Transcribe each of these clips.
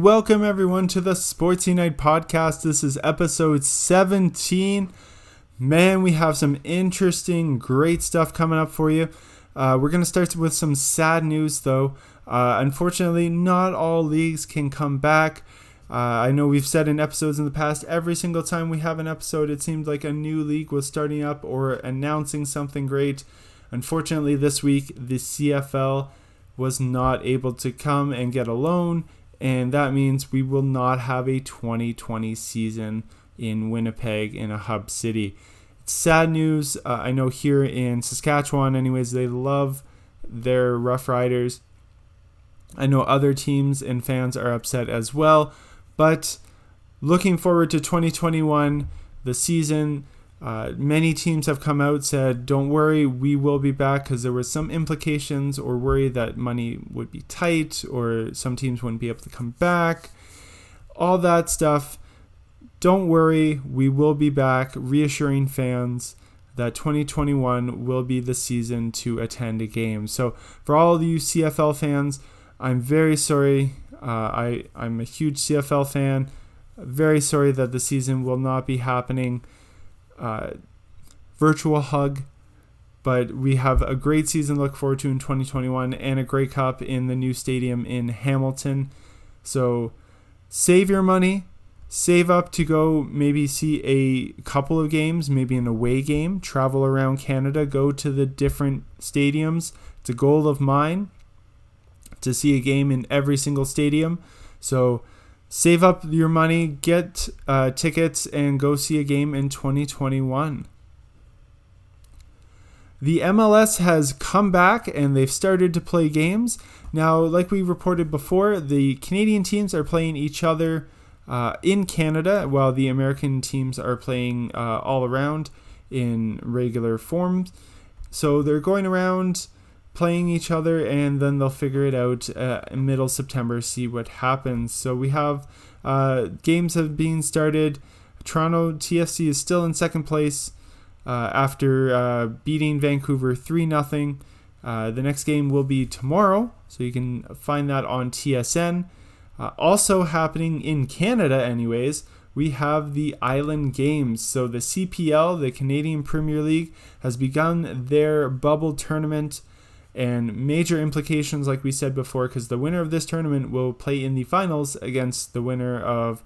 Welcome everyone to the Sports Unite podcast. This is episode 17. Man, we have some interesting, great stuff coming up for you. Uh, we're going to start with some sad news though. Uh, unfortunately, not all leagues can come back. Uh, I know we've said in episodes in the past, every single time we have an episode, it seemed like a new league was starting up or announcing something great. Unfortunately, this week, the CFL was not able to come and get a loan, and that means we will not have a 2020 season in Winnipeg in a hub city. It's sad news. Uh, I know here in Saskatchewan, anyways, they love their Roughriders. I know other teams and fans are upset as well, but looking forward to 2021, the season uh, many teams have come out said, "Don't worry, we will be back," because there was some implications or worry that money would be tight or some teams wouldn't be able to come back. All that stuff. Don't worry, we will be back, reassuring fans that 2021 will be the season to attend a game. So for all of you CFL fans, I'm very sorry. Uh, I I'm a huge CFL fan. Very sorry that the season will not be happening uh, virtual hug. But we have a great season to look forward to in 2021 and a Grey Cup in the new stadium in Hamilton. So save your money, save up to go maybe see a couple of games, maybe an away game, travel around Canada, go to the different stadiums. It's a goal of mine to see a game in every single stadium. So Save up your money, get uh, tickets, and go see a game in 2021. The MLS has come back and they've started to play games. Now, like we reported before, the Canadian teams are playing each other uh, in Canada while the American teams are playing uh, all around in regular forms. So they're going around playing each other, and then they'll figure it out uh, in middle September, see what happens. So we have uh, games have been started. Toronto TFC is still in second place uh, after uh, beating Vancouver 3 0. Uh, the next game will be tomorrow, so you can find that on TSN. Uh, also happening in Canada, anyways, we have the Island Games. So the CPL, the Canadian Premier League, has begun their bubble tournament and major implications, like we said before, because the winner of this tournament will play in the finals against the winner of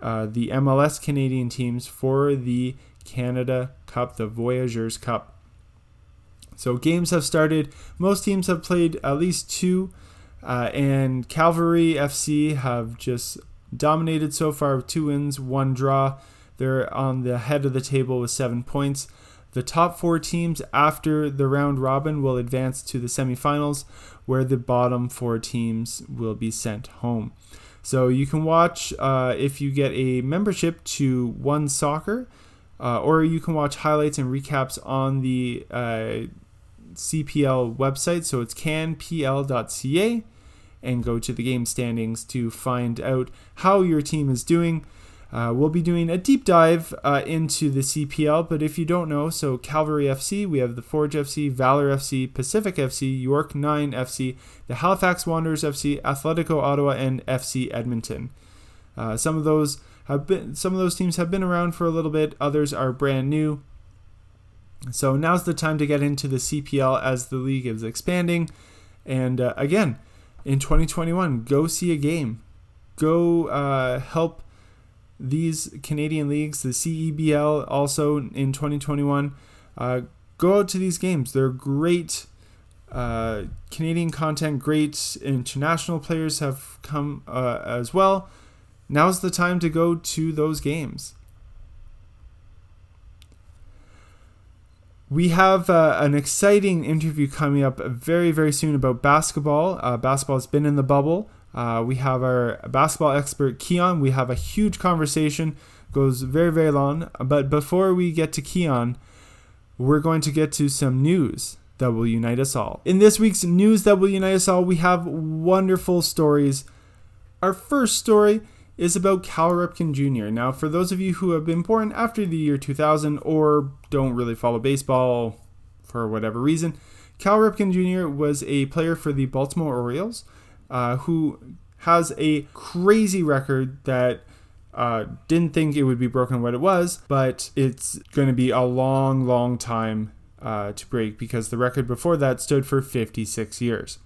uh, the MLS Canadian teams for the Canada Cup, the Voyageurs Cup. So games have started. Most teams have played at least two, uh, and Cavalry FC have just dominated so far with two wins, one draw. They're on the head of the table with seven points. The top four teams after the round robin will advance to the semifinals, where the bottom four teams will be sent home. So you can watch uh, if you get a membership to One Soccer, uh, or you can watch highlights and recaps on the uh, CPL website. So it's canpl.ca and go to the game standings to find out how your team is doing. Uh, we'll be doing a deep dive uh, into the CPL, but if you don't know, so Cavalry FC, we have the Forge FC, Valor FC, Pacific FC, York 9 FC, the Halifax Wanderers FC, Atletico Ottawa, and FC Edmonton. Uh, some of those have been, some of those teams have been around for a little bit. Others are brand new. So now's the time to get into the CPL as the league is expanding. And uh, again, in 2021, go see a game, go uh, help these Canadian leagues, the CEBL also in 2021. Uh, go out to these games. They're great uh, Canadian content, great international players have come uh, as well. Now's the time to go to those games. We have uh, an exciting interview coming up very, very soon about basketball. Uh, basketball has been in the bubble. Uh, we have our basketball expert Keon. We have a huge conversation, goes very very long. But before we get to Keon, we're going to get to some news that will unite us all. In this week's news that will unite us all, we have wonderful stories. Our first story is about Cal Ripken Jr. Now, for those of you who have been born after the year 2000 or don't really follow baseball for whatever reason, Cal Ripken Jr. was a player for the Baltimore Orioles uh, who has a crazy record that uh, didn't think it would be broken what it was, but it's going to be a long, long time uh, to break because the record before that stood for 56 years.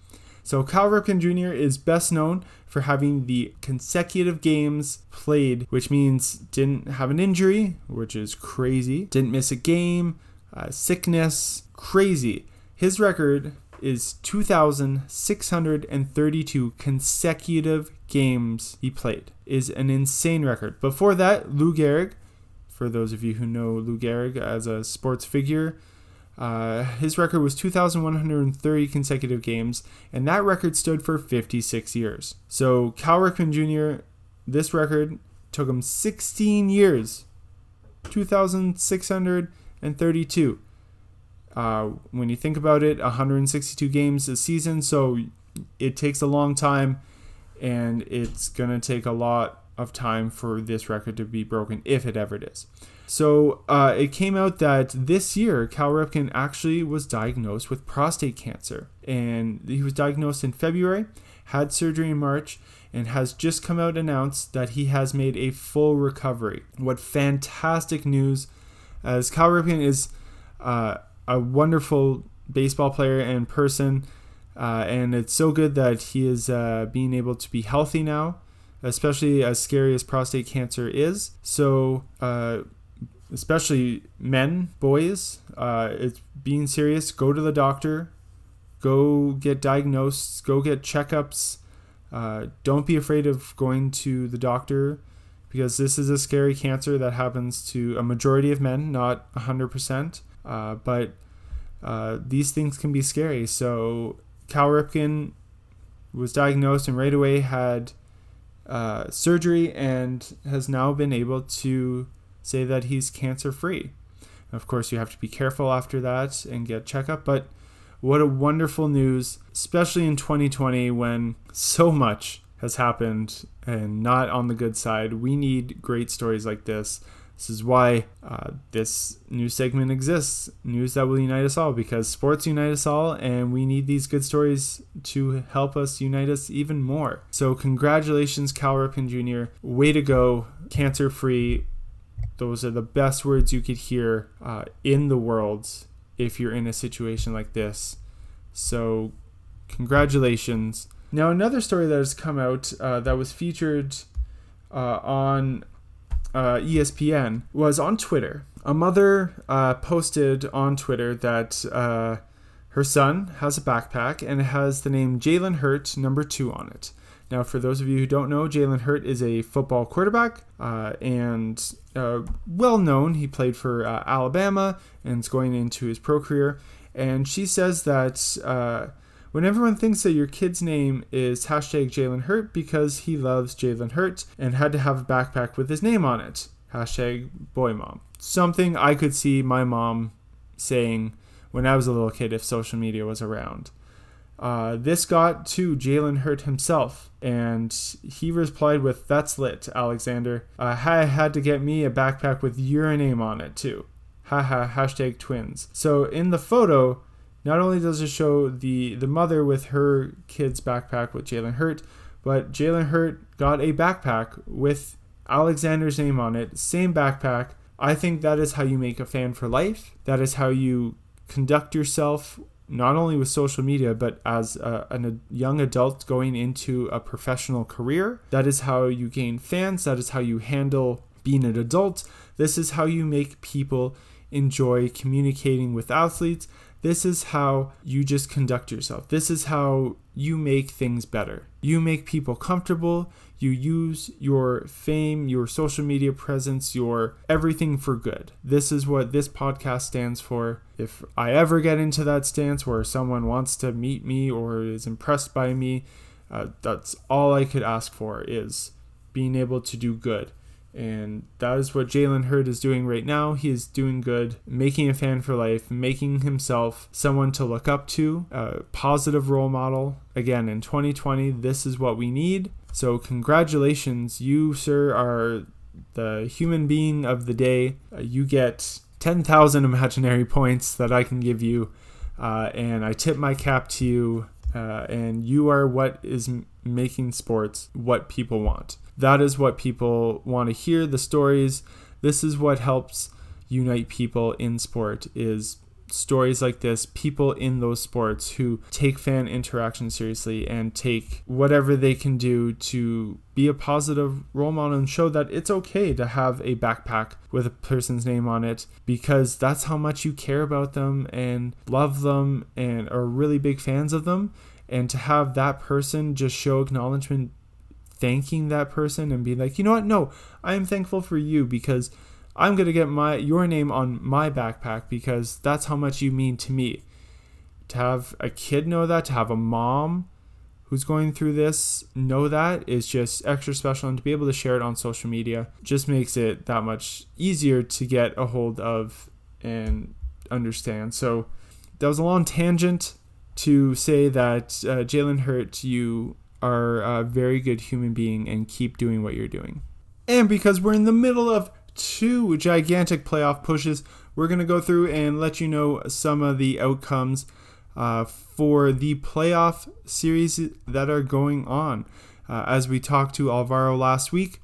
So Cal Ripken Jr. is best known for having the consecutive games played, which means didn't have an injury, which is crazy, didn't miss a game, uh, sickness, crazy. His record is 2,632 consecutive games he played. Is an insane record. Before that, Lou Gehrig, for those of you who know Lou Gehrig as a sports figure, uh, his record was 2,130 consecutive games, and that record stood for 56 years. So Cal Ripken Jr., this record took him 16 years, 2,632. Uh, when you think about it, 162 games a season, so it takes a long time, and it's going to take a lot of time for this record to be broken, if it ever is. So uh, it came out that this year, Cal Ripken actually was diagnosed with prostate cancer. And he was diagnosed in February, had surgery in March, and has just come out announced that he has made a full recovery. What fantastic news! As Cal Ripken is uh, a wonderful baseball player and person, uh, and it's so good that he is uh, being able to be healthy now, especially as scary as prostate cancer is. So, uh, especially men, boys, uh, it's being serious. Go to the doctor, go get diagnosed, go get checkups. Uh, don't be afraid of going to the doctor because this is a scary cancer that happens to a majority of men, not 100%. Uh, but uh, these things can be scary. So Cal Ripken was diagnosed and right away had uh, surgery and has now been able to say that he's cancer free. Of course, you have to be careful after that and get checkup, but what a wonderful news, especially in 2020 when so much has happened and not on the good side. We need great stories like this. This is why uh, this new segment exists news that will unite us all because sports unite us all, and we need these good stories to help us unite us even more. So, congratulations, Cal Ripken Jr. Way to go, cancer free. Those are the best words you could hear uh, in the world if you're in a situation like this. So, congratulations. Now, another story that has come out uh, that was featured uh, on uh, ESPN was on Twitter. A mother uh, posted on Twitter that uh, her son has a backpack and it has the name Jalen Hurts number two on it. Now, for those of you who don't know, Jalen Hurts is a football quarterback uh, and uh, well known. He played for uh, Alabama and is going into his pro career. And she says that uh, when everyone thinks that your kid's name is hashtag Jalen Hurts because he loves Jalen Hurts and had to have a backpack with his name on it, hashtag boy mom. Something I could see my mom saying when I was a little kid if social media was around. Uh, this got to Jalen Hurts himself, and he replied with, That's lit, Alexander. Uh, I had to get me a backpack with your name on it, too. Haha, hashtag twins. So in the photo, not only does it show the, the mother with her kid's backpack with Jalen Hurts, but Jalen Hurts got a backpack with Alexander's name on it, same backpack. I think that is how you make a fan for life. That is how you conduct yourself not only with social media, but as a, a, young adult going into a professional career. That is how you gain fans. That is how you handle being an adult. This is how you make people enjoy communicating with athletes. This is how you just conduct yourself. This is how you make things better. You make people comfortable. You use your fame, your social media presence, your everything for good. This is what this podcast stands for. If I ever get into that stance where someone wants to meet me or is impressed by me, uh, that's all I could ask for is being able to do good. And that is what Jalen Hurts is doing right now. He is doing good, making a fan for life, making himself someone to look up to, a positive role model. Again, in 2020, this is what we need. So, congratulations. You, sir, are the human being of the day. Uh, you get 10,000 imaginary points that I can give you. Uh, and I tip my cap to you uh, and you are what is making sports what people want. That is what people want to hear. The stories. This is what helps unite people in sport. Is stories like this, people in those sports who take fan interaction seriously and take whatever they can do to be a positive role model and show that it's okay to have a backpack with a person's name on it because that's how much you care about them and love them and are really big fans of them. And to have that person just show acknowledgement, thanking that person and be like, you know what? No, I am thankful for you because I'm gonna get my your name on my backpack because that's how much you mean to me. To have a kid know that, to have a mom who's going through this know that is just extra special and to be able to share it on social media just makes it that much easier to get a hold of and understand. So that was a long tangent to say that uh, Jalen Hurts, you are a very good human being and keep doing what you're doing. And because we're in the middle of two gigantic playoff pushes. We're going to go through and let you know some of the outcomes uh, for the playoff series that are going on. Uh, as we talked to Alvaro last week,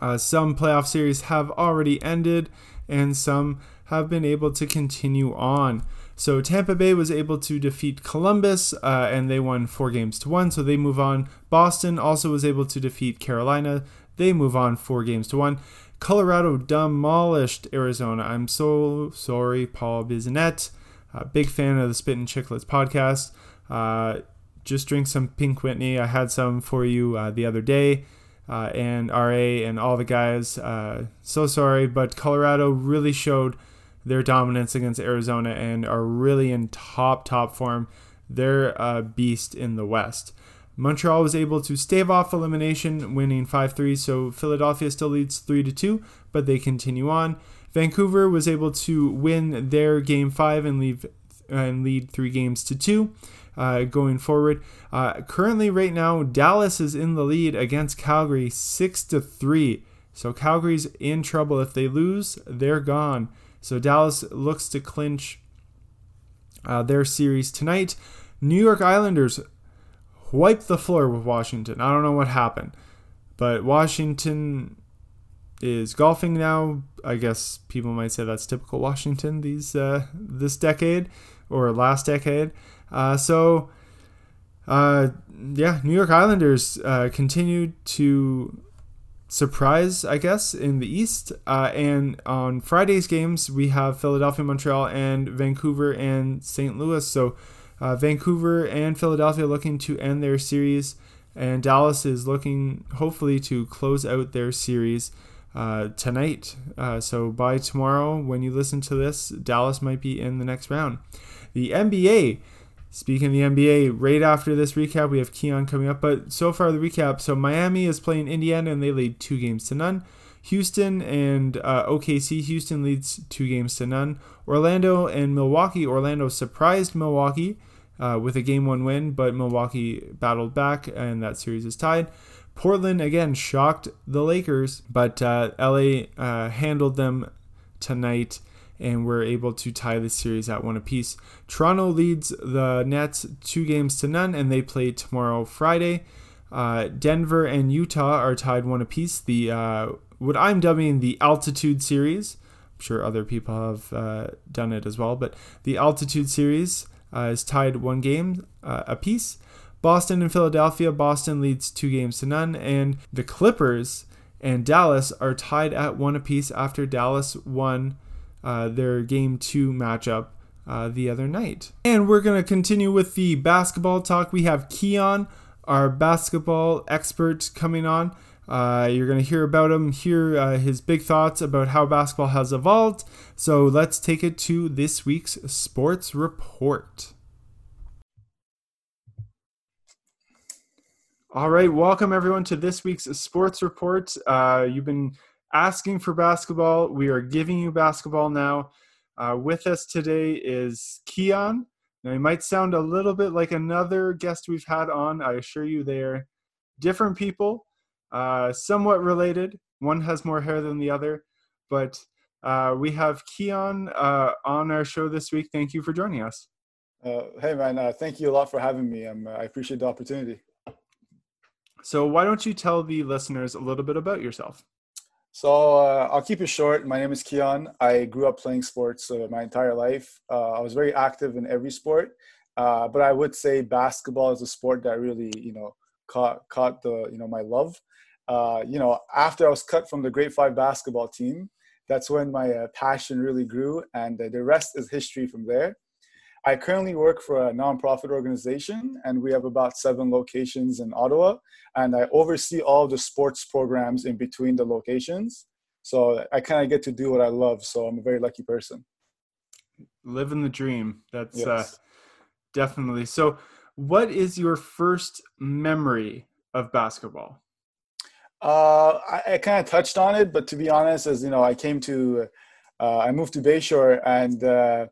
uh, some playoff series have already ended and some have been able to continue on. So Tampa Bay was able to defeat Columbus uh, and they won four games to one, so they move on. Boston also was able to defeat Carolina. They move on four games to one. Colorado demolished Arizona. I'm so sorry, Paul Bissonnette. Uh, big fan of the Spit and Chicklets podcast. Uh, just drink some Pink Whitney. I had some for you uh, the other day. Uh, and RA and all the guys. Uh, so sorry, but Colorado really showed their dominance against Arizona and are really in top, top form. They're a beast in the West. Montreal was able to stave off elimination, winning 5 3, so Philadelphia still leads 3 2, but they continue on. Vancouver was able to win their game 5 and leave and lead 3 games to 2. Uh, going forward. Uh, currently, right now, Dallas is in the lead against Calgary, six to three. So Calgary's in trouble. If they lose, they're gone. So Dallas looks to clinch uh, their series tonight. New York Islanders wiped the floor with Washington. I don't know what happened, but Washington is golfing now. I guess people might say that's typical Washington these uh, this decade or last decade. Uh, so, uh, yeah, New York Islanders uh, continued to surprise, I guess, in the East. Uh, and on Friday's games, we have Philadelphia, Montreal, and Vancouver and St. Louis. So uh, Vancouver and Philadelphia looking to end their series, and Dallas is looking hopefully to close out their series uh, tonight. Uh, so by tomorrow, when you listen to this, Dallas might be in the next round. The NBA. Speaking of the NBA, right after this recap, we have Keon coming up. But so far, the recap so Miami is playing Indiana and they lead two games to none. Houston and uh, OKC. Houston leads two games to none. Orlando and Milwaukee. Orlando surprised Milwaukee uh, with a game one win, but Milwaukee battled back and that series is tied. Portland again shocked the Lakers, but uh, LA uh, handled them tonight and we're able to tie the series at one apiece. Toronto leads the Nets two games to none, and they play tomorrow, Friday. Uh, Denver and Utah are tied one apiece. The uh, what I'm dubbing the altitude series. I'm sure other people have uh, done it as well, but the altitude series uh, is tied one game uh, apiece. Boston and Philadelphia. Boston leads two games to none, and the Clippers and Dallas are tied at one apiece after Dallas won uh, their game two matchup uh, the other night. And we're going to continue with the basketball talk. We have Keon, our basketball expert, coming on. Uh, you're going to hear about him, hear uh, his big thoughts about how basketball has evolved. So let's take it to this week's sports report. All right, welcome everyone to this week's sports report. Uh, you've been asking for basketball. We are giving you basketball now. Uh, with us today is Keon. Now, he might sound a little bit like another guest we've had on. I assure you, they are different people uh, somewhat related. One has more hair than the other, but uh, we have Keon uh, on our show this week. Thank you for joining us. Uh, hey man, uh, thank you a lot for having me. Uh, I appreciate the opportunity. So why don't you tell the listeners a little bit about yourself? So uh, I'll keep it short. My name is Keon. I grew up playing sports uh, my entire life. Uh, I was very active in every sport, uh, but I would say basketball is a sport that really, you know, caught caught the you know my love. Uh, you know, after I was cut from the Grade Five basketball team, that's when my uh, passion really grew, and the rest is history from there. I currently work for a nonprofit organization, and we have about seven locations in Ottawa. And I oversee all the sports programs in between the locations. So I kind of get to do what I love. So I'm a very lucky person. Living the dream. That's uh, yes. uh, definitely. So, what is your first memory of basketball? Uh, I, I kind of touched on it, but to be honest, as you know, I came to, uh, I moved to Bayshore, and uh,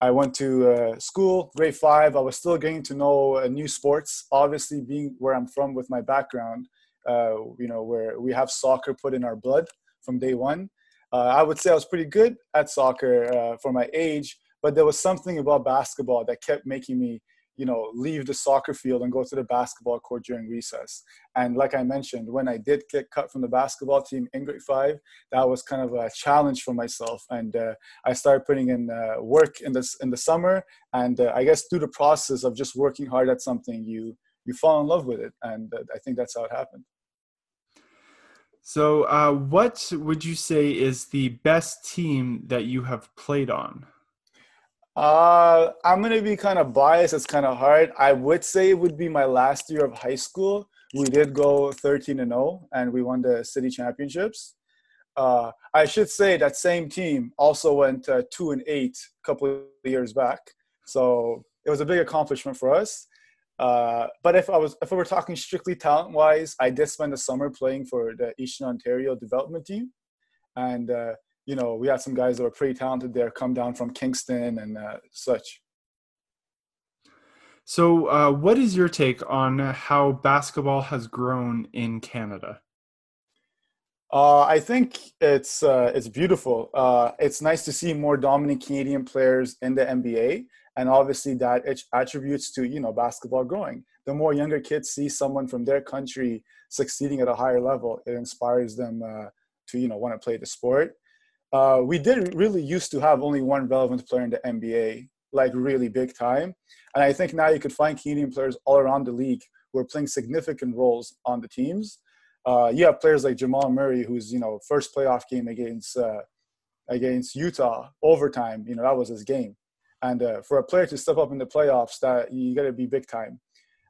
I went to uh, school, grade five. I was still getting to know uh, new sports. Obviously, being where I'm from with my background, uh, you know, where we have soccer put in our blood from day one. Uh, I would say I was pretty good at soccer uh, for my age, but there was something about basketball that kept making me you know leave the soccer field and go to the basketball court during recess. And like i mentioned when i did get cut from the basketball team in grade five that was kind of a challenge for myself. And uh, i started putting in uh, work in this in the summer. And uh, i guess through the process of just working hard at something you you fall in love with it. And uh, i think that's how it happened. So uh, what would you say is the best team that you have played on uh, I'm gonna be kind of biased. It's kind of hard. I would say it would be my last year of high school. We did go 13 and 0, and we won the city championships. Uh, I should say that same team also went uh, two and eight a couple of years back. So it was a big accomplishment for us. Uh, but if I was, if we were talking strictly talent wise, I did spend the summer playing for the Eastern Ontario development team, and uh, you know, we had some guys that were pretty talented there come down from Kingston and uh, such. So, uh, what is your take on how basketball has grown in Canada? Uh, I think it's uh, it's beautiful. Uh, it's nice to see more dominant Canadian players in the NBA, and obviously that attributes to you know basketball growing. The more younger kids see someone from their country succeeding at a higher level, it inspires them uh, to you know want to play the sport uh, we did really used to have only one relevant player in the NBA, like really big time. And I think now you could find Canadian players all around the league who are playing significant roles on the teams. Uh, you have players like Jamal Murray, who's you know first playoff game against uh, against Utah overtime. You know that was his game, and uh, for a player to step up in the playoffs, that you got to be big time.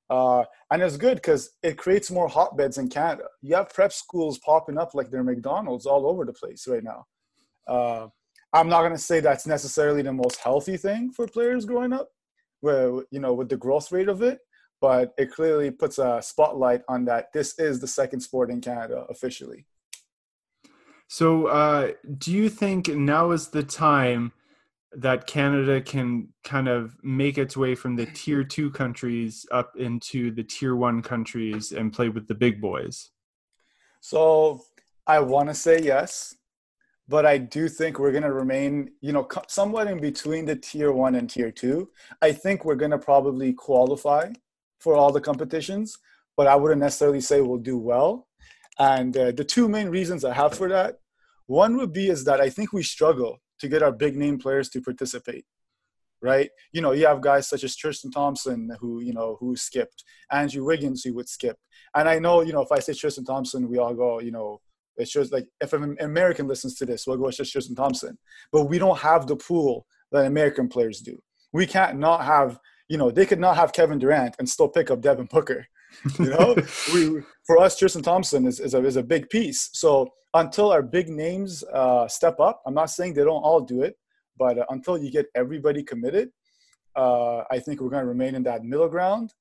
Uh, and it's good because it creates more hotbeds in Canada. You have prep schools popping up like they're McDonald's all over the place right now. Uh, I'm not going to say that's necessarily the most healthy thing for players growing up, where you know with the growth rate of it, but it clearly puts a spotlight on that. This is the second sport in Canada officially. So, uh, do you think now is the time that Canada can kind of make its way from the tier two countries up into the tier one countries and play with the big boys? So, I want to say yes but I do think we're going to remain, you know, somewhat in between the tier one and tier two. I think we're going to probably qualify for all the competitions, but I wouldn't necessarily say we'll do well. And uh, the two main reasons I have for that, one would be is that I think we struggle to get our big name players to participate. Right, you know, you have guys such as Tristan Thompson who you know who skipped, Andrew Wiggins who would skip, and I know you know if I say Tristan Thompson, we all go you know it shows like if an American listens to this, we'll go, just Tristan Thompson. But we don't have the pool that American players do. We can't not have, you know, they could not have Kevin Durant and still pick up Devin Booker. You know, we, for us, Tristan Thompson is, is, a, is a big piece. So until our big names uh, step up, I'm not saying they don't all do it, but uh, until you get everybody committed, uh, I think we're going to remain in that middle ground.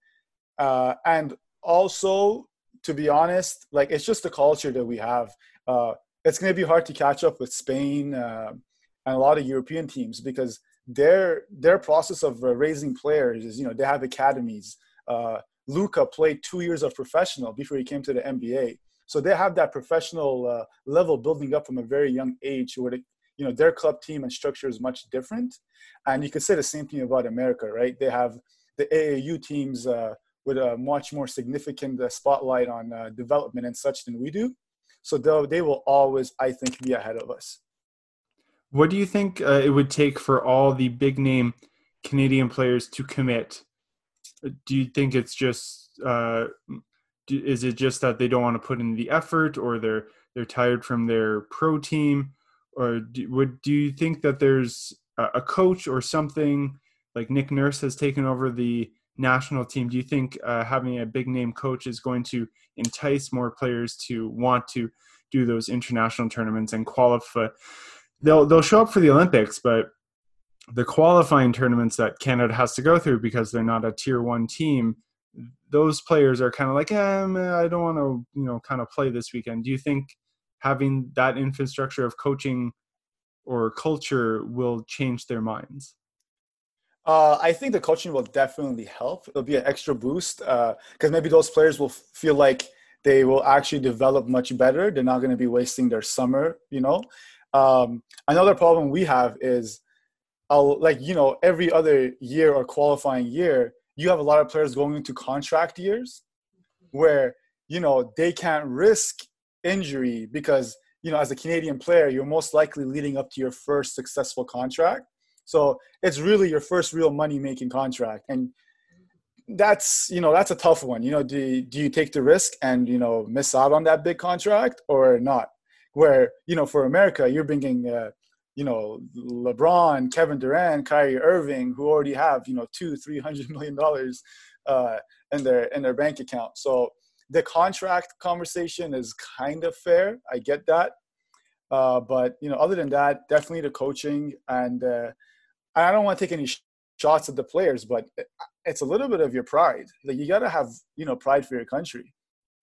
Uh, and also, to be honest, like it's just the culture that we have. Uh, it's going to be hard to catch up with Spain uh, and a lot of European teams because their their process of uh, raising players is you know they have academies. Uh, Luka played two years of professional before he came to the NBA, so they have that professional uh, level building up from a very young age where they, you know their club team and structure is much different and you could say the same thing about america right they have the aau teams uh, with a much more significant uh, spotlight on uh, development and such than we do. So they they will always i think be ahead of us. What do you think uh, it would take for all the big name canadian players to commit? Do you think it's just uh, is it just that they don't want to put in the effort or they're they're tired from their pro team? Or do, would do you think that there's a coach or something like Nick Nurse has taken over the national team do you think uh, having a big name coach is going to entice more players to want to do those international tournaments and qualify they'll they'll show up for the olympics but the qualifying tournaments that canada has to go through because they're not a tier one team those players are kind of like, eh, I don't want to, you know, kind of play this weekend. Do you think having that infrastructure of coaching or culture will change their minds? Uh, I think the coaching will definitely help. It'll be an extra boost because uh, maybe those players will feel like they will actually develop much better. They're not going to be wasting their summer, you know. Um, another problem we have is, I'll, like you know, every other year or qualifying year, you have a lot of players going into contract years where you know they can't risk injury because you know as a Canadian player you're most likely leading up to your first successful contract so it's really your first real money making contract and that's you know that's a tough one you know do, do you take the risk and you know miss out on that big contract or not where you know for america you're bringing uh, you know LeBron, Kevin Durant, Kyrie Irving, who already have you know two, three hundred million dollars uh, in their in their bank account. So the contract conversation is kind of fair. I get that, uh, but you know, other than that, definitely the coaching and uh, I don't want to take any sh- shots at the players, but it's a little bit of your pride. Like you gotta have you know pride for your country.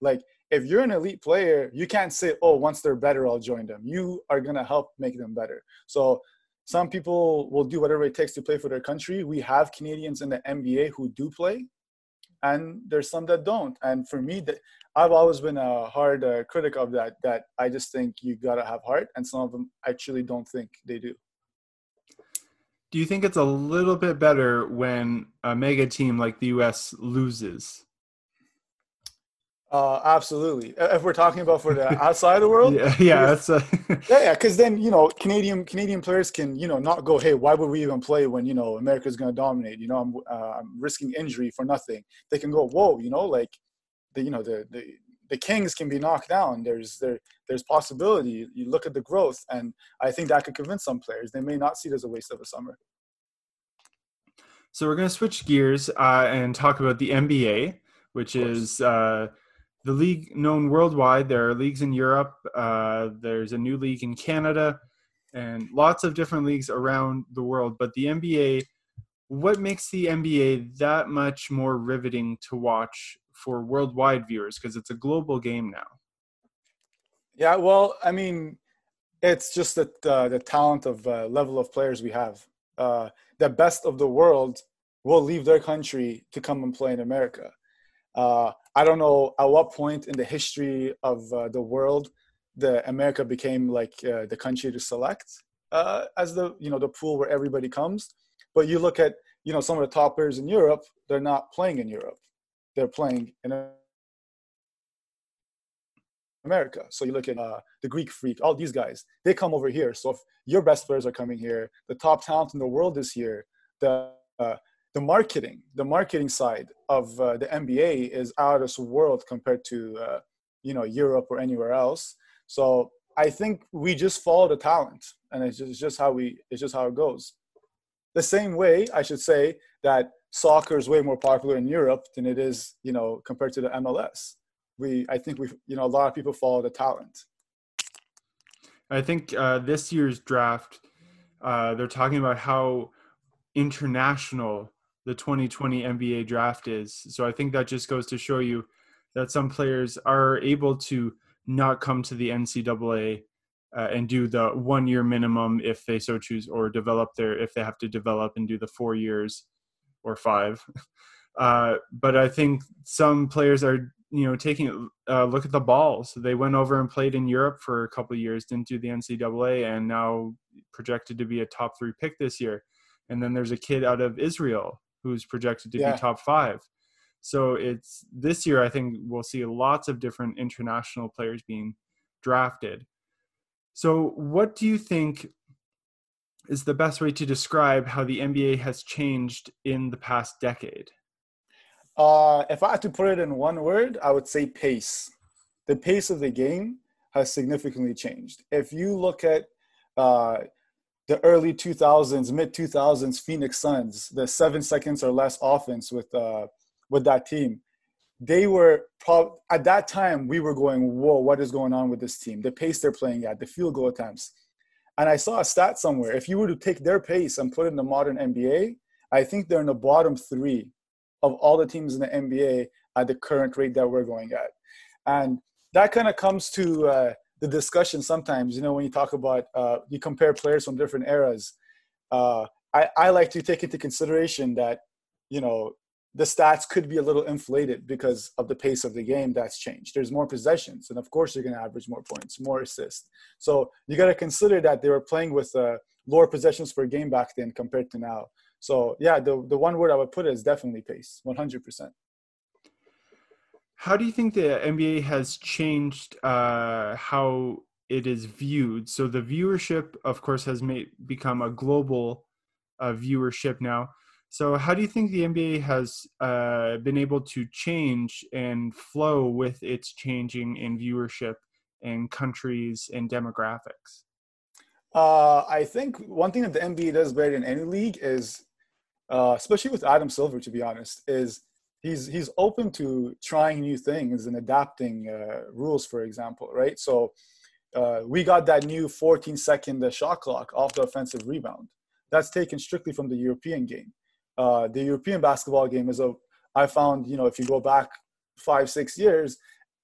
Like if you're an elite player, you can't say, oh, once they're better, I'll join them. You are to help make them better. So some people will do whatever it takes to play for their country. We have Canadians in the NBA who do play, and there's some that don't. And for me, that I've always been a hard uh, critic of that. That I just think you gotta have heart, and some of them actually don't think they do. Do you think it's a little bit better when a mega team like the U.S. loses? Uh, absolutely. If we're talking about for the outside of the world, yeah, yeah, that's a yeah, yeah. Because then you know, Canadian Canadian players can you know not go, hey, why would we even play when you know America's going to dominate? You know, I'm uh, I'm risking injury for nothing. They can go, whoa, you know, like the you know the the the Kings can be knocked down. There's there there's possibility. You look at the growth, and I think that could convince some players. They may not see it as a waste of a summer. So we're going to switch gears uh, and talk about the NBA, which is. Uh, the league known worldwide. There are leagues in Europe. Uh, there's a new league in Canada, and lots of different leagues around the world. But the NBA, what makes the NBA that much more riveting to watch for worldwide viewers? Because it's a global game now. Yeah, well, I mean, it's just that uh, the talent of uh, level of players we have. Uh, the best of the world will leave their country to come and play in America. Uh, I don't know at what point in the history of uh, the world the America became like uh, the country to select as the you know the pool where everybody comes. But you look at you know some of the top players in Europe, they're not playing in Europe; they're playing in America. So you look at uh, the Greek Freak, all these guys, they come over here. So if your best players are coming here, the top talent in the world is here. The uh, the marketing, the marketing side of uh, the NBA is out of this world compared to uh, you know Europe or anywhere else. So I think we just follow the talent, and it's just, it's just how we it's just how it goes. The same way I should say that soccer is way more popular in Europe than it is you know compared to the MLS. We I think we you know a lot of people follow the talent. I think uh, this year's draft, uh, they're talking about how international the 2020 NBA draft is. So I think that just goes to show you that some players are able to not come to the NCAA uh, and do the one year minimum if they so choose, or develop their if they have to develop and do the four years or five. Uh, but I think some players are you know, taking a uh, look at the balls. They went over and played in Europe for a couple of years, didn't do the NCAA, and now projected to be a top three pick this year. And then there's a kid out of Israel who's projected to yeah. be top five. So it's this year. I think we'll see lots of different international players being drafted. So, what do you think is the best way to describe how the NBA has changed in the past decade? Uh, if I had to put it in one word, I would say pace. The pace of the game has significantly changed. If you look at uh, the early 2000s, mid 2000s Phoenix Suns, the seven seconds or less offense with uh, with that team, they were at that time we were going, whoa, what is going on with this team? The pace they're playing at, the field goal attempts. And I saw a stat somewhere. If you were to take their pace and put it in the modern NBA, I think they're in the bottom three of all the teams in the NBA at the current rate that we're going at. And that kind of comes to uh, the discussion sometimes, you know, when you talk about, uh, you compare players from different eras. Uh, I, I like to take into consideration that, you know, the stats could be a little inflated because of the pace of the game that's changed. There's more possessions, and of course, you're going to average more points, more assists. So you got to consider that they were playing with uh, lower possessions per game back then compared to now. So yeah, the the one word I would put is definitely pace, 100 percent. How do you think the NBA has changed uh, how it is viewed? So the viewership, of course, has made become a global uh, viewership now. So how do you think the NBA has uh, been able to change and flow with its changing in viewership and countries and demographics? Uh, I think one thing that the NBA does better than any league is uh, especially with Adam Silver, to be honest, is he's he's open to trying new things and adapting uh, rules, for example, right? So uh, we got that new 14 second shot clock off the offensive rebound. That's taken strictly from the European game. Uh, the European basketball game is a I found you know if you go back five six years,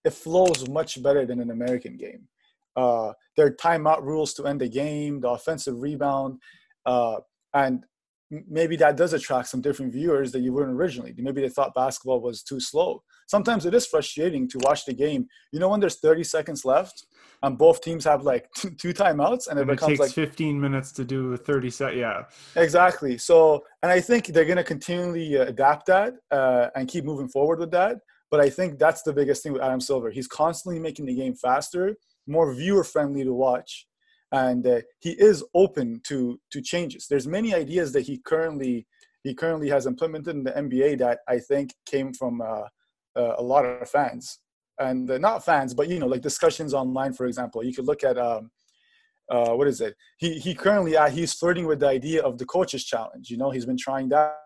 it flows much better than an American game. Uh, there are timeout rules to end the game, the offensive rebound, uh, and maybe that does attract some different viewers that you weren't originally. Maybe they thought basketball was too slow. Sometimes it is frustrating to watch the game. You know when there's 30 seconds left and both teams have like two timeouts and it and becomes it like 15 minutes to do 30 set. Yeah, exactly. So, and I think they're going to continually uh, adapt that uh, and keep moving forward with that. But I think that's the biggest thing with Adam Silver. He's constantly making the game faster, more viewer friendly to watch and uh, he is open to to changes. There's many ideas that he currently he currently has implemented in the NBA that I think came from uh, uh, a lot of fans and uh, not fans, but you know, like discussions online, for example. You could look at um, uh, what is it? He he currently uh, he's flirting with the idea of the coaches challenge. You know, he's been trying that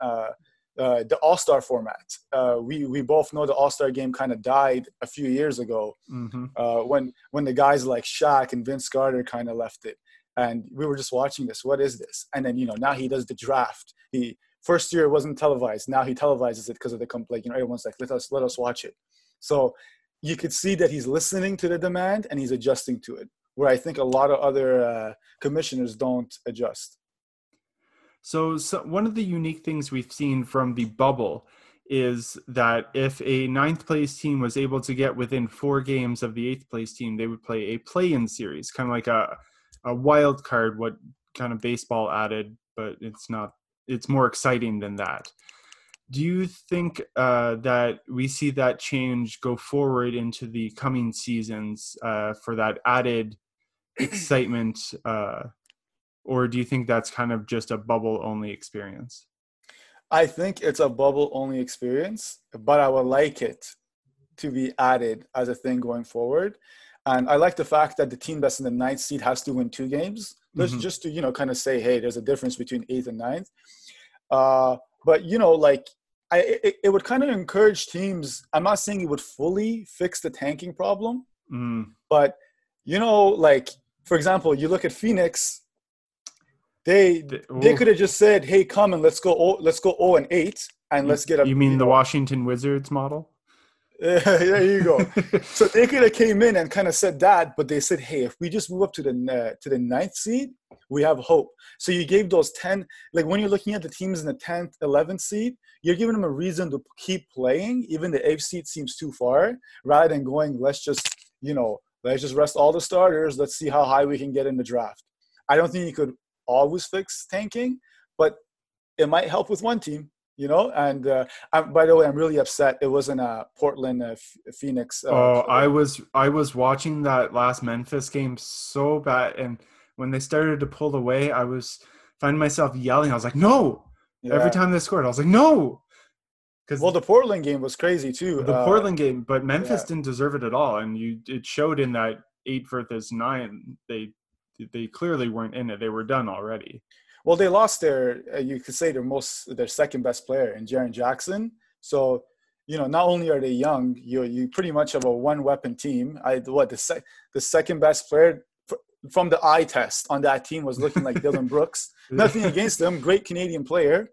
out uh, the All Star format. Uh, we we both know the All Star game kind of died a few years ago mm-hmm. uh, when when the guys like Shaq and Vince Carter kind of left it, and we were just watching this. What is this? And then you know now he does the draft. He first year it wasn't televised. Now he televises it because of the complaint. You know everyone's like let us let us watch it. So you could see that he's listening to the demand and he's adjusting to it. Where I think a lot of other uh, commissioners don't adjust. So, so, one of the unique things we've seen from the bubble is that if a ninth place team was able to get within four games of the eighth place team, they would play a play-in series, kind of like a a wild card. What kind of baseball added, but it's not. It's more exciting than that. Do you think uh, that we see that change go forward into the coming seasons uh, for that added excitement uh, or do you think that's kind of just a bubble only experience? I think it's a bubble only experience, but I would like it to be added as a thing going forward. And I like the fact that the team that's in the ninth seed has to win two games, mm-hmm. just to you know kind of say, hey, there's a difference between eighth and ninth. Uh, but you know, like I, it, it would kind of encourage teams. I'm not saying it would fully fix the tanking problem, mm. but you know, like for example, you look at Phoenix they they could have just said, "Hey, come and let's go. let's go 0 and 8, and let's get a." You mean you the Washington Wizards model? there you go. so they could have came in and kind of said that, but they said, "Hey, if we just move up to the uh, to the ninth seed, we have hope." So you gave those ten, like when you're looking at the teams in the tenth, eleventh seed, you're giving them a reason to keep playing, even the eighth seed seems too far, rather than going, "Let's just, you know, let's just rest all the starters. Let's see how high we can get in the draft." I don't think you could always fix tanking, but it might help with one team you know and uh, I'm, by the way i'm really upset it wasn't a portland uh, phoenix uh, oh i was i was watching that last memphis game so bad and when they started to pull away i was finding myself yelling. I was like no! Yeah. every time they scored i was like no! Because well the portland game was crazy too the uh, portland game but memphis yeah. didn't deserve it at all and you it showed in that eight versus nine they they clearly weren't in it. They were done already well, they lost their, uh, you could say their most, their second best player in Jaren Jackson. So, you know, not only are they young, you you pretty much have a one weapon team. I what the sec, the second best player from the eye test on that team was looking like Dillon Brooks. Nothing against them, great Canadian player,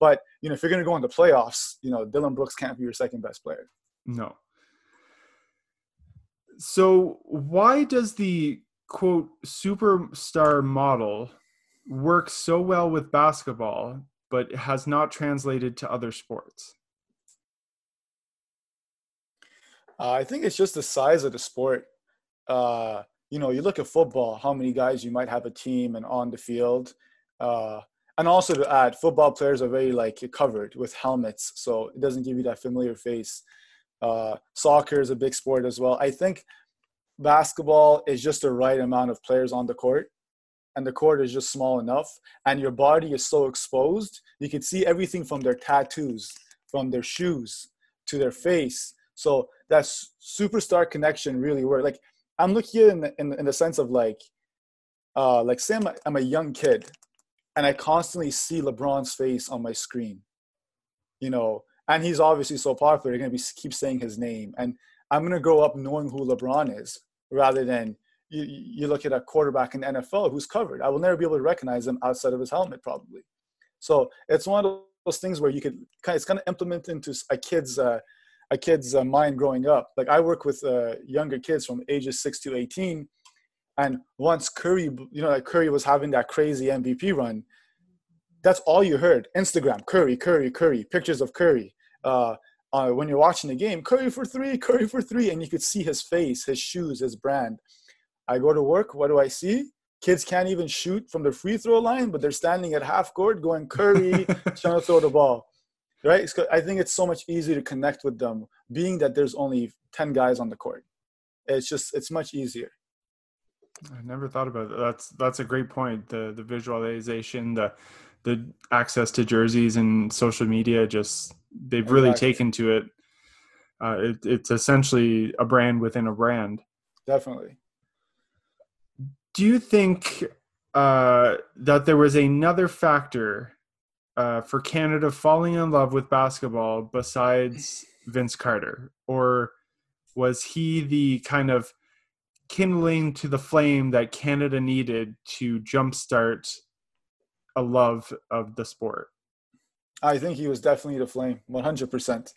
but you know if you're going to go into playoffs, you know Dillon Brooks can't be your second best player. No. So why does the quote superstar model works so well with basketball, but has not translated to other sports? Uh, I think it's just the size of the sport. Uh, you know, you look at football, how many guys you might have a team and on the field. Uh, and also to add, football players are very like covered with helmets, so it doesn't give you that familiar face. Uh, soccer is a big sport as well. I think basketball is just the right amount of players on the court and the court is just small enough and your body is so exposed you can see everything from their tattoos from their shoes to their face. So that superstar connection really worked like i'm looking in the, in, the, in the sense of like uh like say I'm a, I'm a young kid and i constantly see lebron's face on my screen you know and he's obviously so popular they're going to be keep saying his name and i'm going to grow up knowing who lebron is rather than you, you look at a quarterback in NFL who's covered. I will never be able to recognize him outside of his helmet, probably. So it's one of those things where you could kind of, it's kind of implement into a kid's uh, a kid's uh, mind growing up. Like I work with uh, younger kids from ages six to eighteen, and once Curry, you know, like Curry was having that crazy MVP run, that's all you heard. Instagram, Curry, Curry, Curry, pictures of Curry. Uh, uh, when you're watching the game, Curry for three, Curry for three, and you could see his face, his shoes, his brand. I go to work. What do I see? Kids can't even shoot from the free throw line, but they're standing at half court going Curry, trying to throw the ball. Right? I think it's so much easier to connect with them, being that there's only 10 guys on the court. It's just, it's much easier. I never thought about that. That's that's a great point. The the visualization, the the access to jerseys and social media, just they've exactly. really taken to it. Uh, it. It's essentially a brand within a brand. Definitely do you think uh, that there was another factor uh, for Canada falling in love with basketball besides Vince Carter, or was he the kind of kindling to the flame that Canada needed to jumpstart a love of the sport? I think he was definitely the flame, 100%.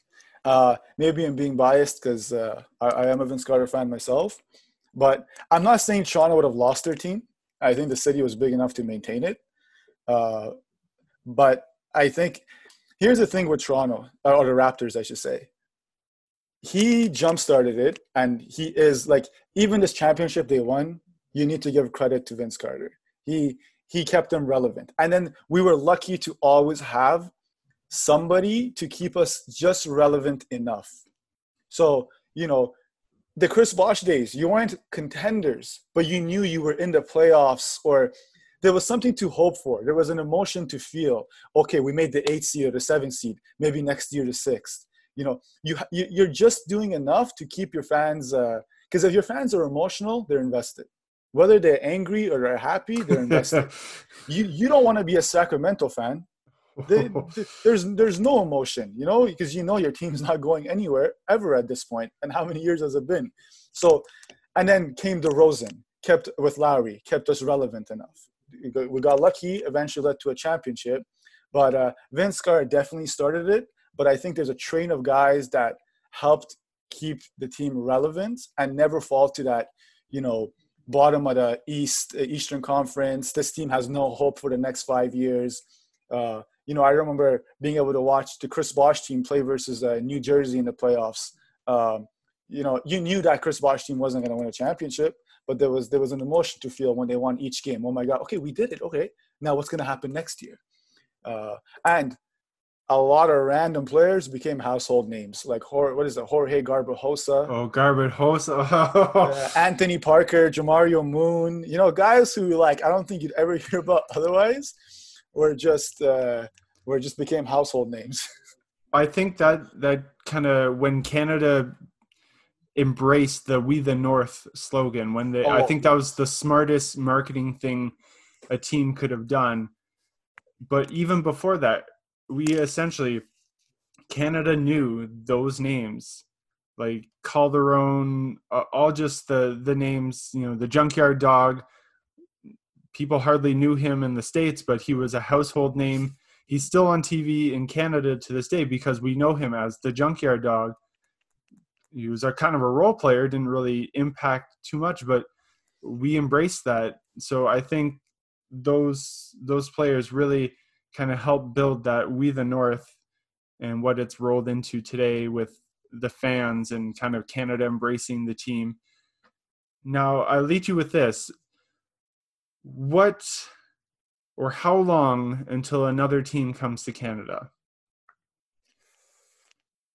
Uh, maybe I'm being biased because uh, I, I, am a Vince Carter fan myself, but I'm not saying Toronto would have lost their team. I think the city was big enough to maintain it. Uh, but I think here's the thing with Toronto, or the Raptors, I should say. He jump started it, and he is like even this championship they won. You need to give credit to Vince Carter. He he kept them relevant, and then we were lucky to always have somebody to keep us just relevant enough. So you know the Chris Bosh days, you weren't contenders, but you knew you were in the playoffs or there was something to hope for. There was an emotion to feel. Okay, we made the eighth seed or the seventh seed. Maybe next year the sixth. You know, you, you are just doing enough to keep your fans. Because uh, if your fans are emotional, they're invested. Whether they're angry or they're happy, they're invested. you you don't want to be a Sacramento fan they, there's there's no emotion, you know, because you know your team's not going anywhere ever at this point. And how many years has it been? So, and then came DeRozan, kept with Lowry, kept us relevant enough. We got lucky, eventually led to a championship. But uh, Vince Carter definitely started it. But I think there's a train of guys that helped keep the team relevant and never fall to that, you know, bottom of the East Eastern Conference. This team has no hope for the next five years. Uh, you know, I remember being able to watch the Chris Bosh team play versus uh, New Jersey in the playoffs. Um, you know, you knew that Chris Bosh team wasn't going to win a championship, but there was there was an emotion to feel when they won each game. Oh my God! Okay, we did it. Okay, now what's going to happen next year? Uh, and a lot of random players became household names, like what is it, Jorge Garbajosa. Oh, Garbajosa. uh, Anthony Parker, Jamario Moon. You know, guys who like I don't think you'd ever hear about otherwise, were just uh, were just became household names. I think that that kind of when Canada embraced the "We the North" slogan, when they, oh. I think that was the smartest marketing thing a team could have done. But even before that, we essentially Canada knew those names, like Calderon, uh, all just the the names. You know, the Junkyard Dog. People hardly knew him in the states, but he was a household name. He's still on TV in Canada to this day because we know him as the Junkyard Dog. He was a kind of a role player, didn't really impact too much, but we embraced that. So I think those those players really kind of help build that we the north and what it's rolled into today with the fans and kind of canada embracing the team now i'll lead you with this what or how long until another team comes to canada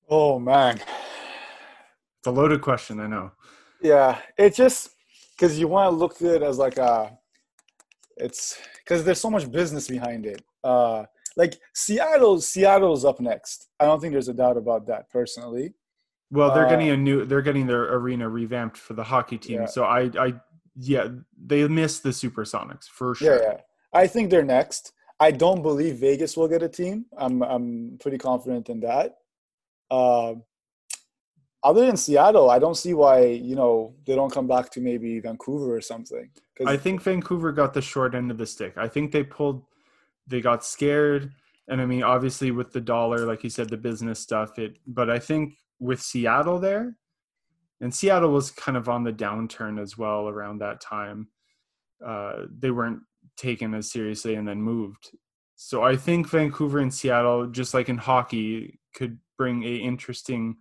oh man it's a loaded question i know yeah it just because you want to look at it as like a it's because there's so much business behind it uh, like Seattle, Seattle's up next. I don't think there's a doubt about that personally. Well, they're uh, getting a new. They're getting their arena revamped for the hockey team. Yeah. So I, I, yeah, they missed the Supersonics for sure. Yeah, yeah, I think they're next. I don't believe Vegas will get a team. I'm, I'm pretty confident in that. Uh, other than Seattle, I don't see why you know they don't come back to maybe Vancouver or something. I think Vancouver got the short end of the stick. I think they pulled they got scared and i mean obviously with the dollar like you said the business stuff it but i think with seattle there and seattle was kind of on the downturn as well around that time. Uh, they weren't taken as seriously and then moved. So i think vancouver and seattle just like in hockey could bring a interesting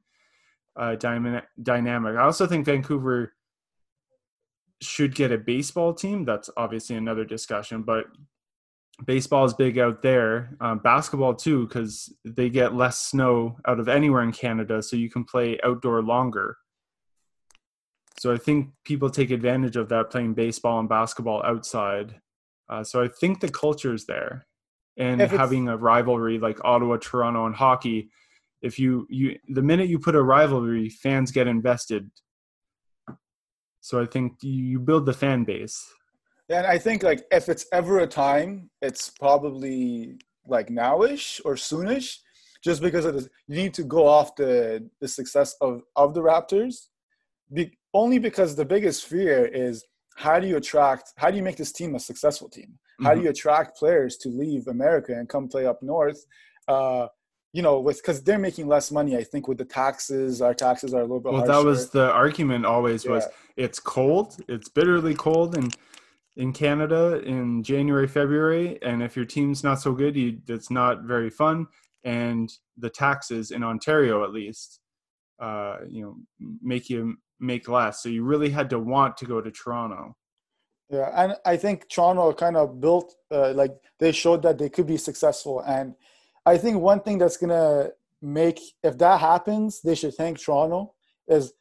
uh, dynamic. I also think vancouver should get a baseball team. That's obviously another discussion but baseball is big out there. Um, basketball too because they get less snow out of anywhere in canada so you can play outdoor longer so i think people take advantage of that playing baseball and basketball outside. Uh, so i think the culture is there. And having a rivalry like ottawa toronto and hockey if you you the minute you put a rivalry fans get invested. So i think you build the fan base. And I think like if it's ever a time, it's probably like nowish or soonish, just because of this, you need to go off the the success of of the Raptors. Be, only because the biggest fear is how do you attract how do you make this team a successful team how mm-hmm. do you attract players to leave america and come play up north uh, you know with because they're making less money i think with the taxes our taxes are a little bit well harsher. that was the argument always was it's cold it's bitterly cold and in Canada in January, February, and if your team's not so good, you, it's not very fun. And the taxes in Ontario, at least, uh, you know, make you make less. So you really had to want to go to Toronto. Yeah, and I think Toronto kind of built uh, like they showed that they could be successful, and I think one thing that's gonna make if that happens, they should thank Toronto is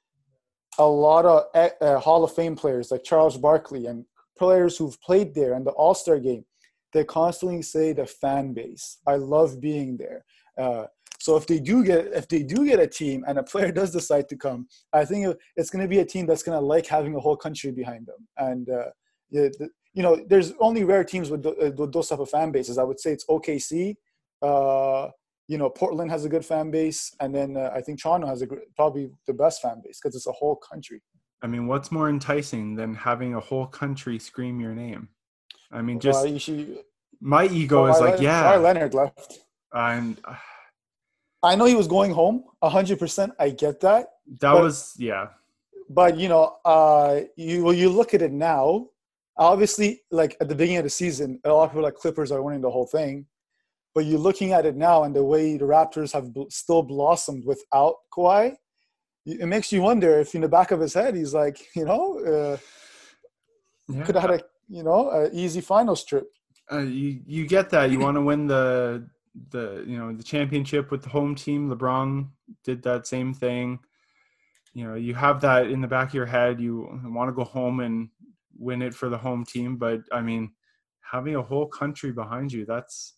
a lot of uh, Hall of Fame players like Charles Barkley and players who've played there and the All Star game, they constantly say the fan base. I love being there. Uh, so if they do get if they do get a team and a player does decide to come, I think it's going to be a team that's going to like having a whole country behind them. And uh, you know, there's only rare teams with, uh, with, those type of fan bases. I would say it's OKC. Uh, you know, Portland has a good fan base, and then uh, I think Toronto has a probably the best fan base because it's a whole country. I mean, what's more enticing than having a whole country scream your name? I mean, just well, should, my ego well, is like, yeah. Leonard left. And I know he was going home, hundred percent. I get that, That But- was yeah. But you know, uh, you well, you look at it now. Obviously, like at the beginning of the season, a lot of people like Clippers are winning the whole thing. But you're looking at it now, and the way the Raptors have bl- still blossomed without Kawhi, it makes you wonder if in the back of his head he's like, you know, uh, yeah. could have had a you know easy finals trip. uh, you you get that you want to win the the you know the championship with the home team. LeBron did that same thing. You know, you have that in the back of your head. You want to go home and win it for the home team, but I mean, having a whole country behind you, that's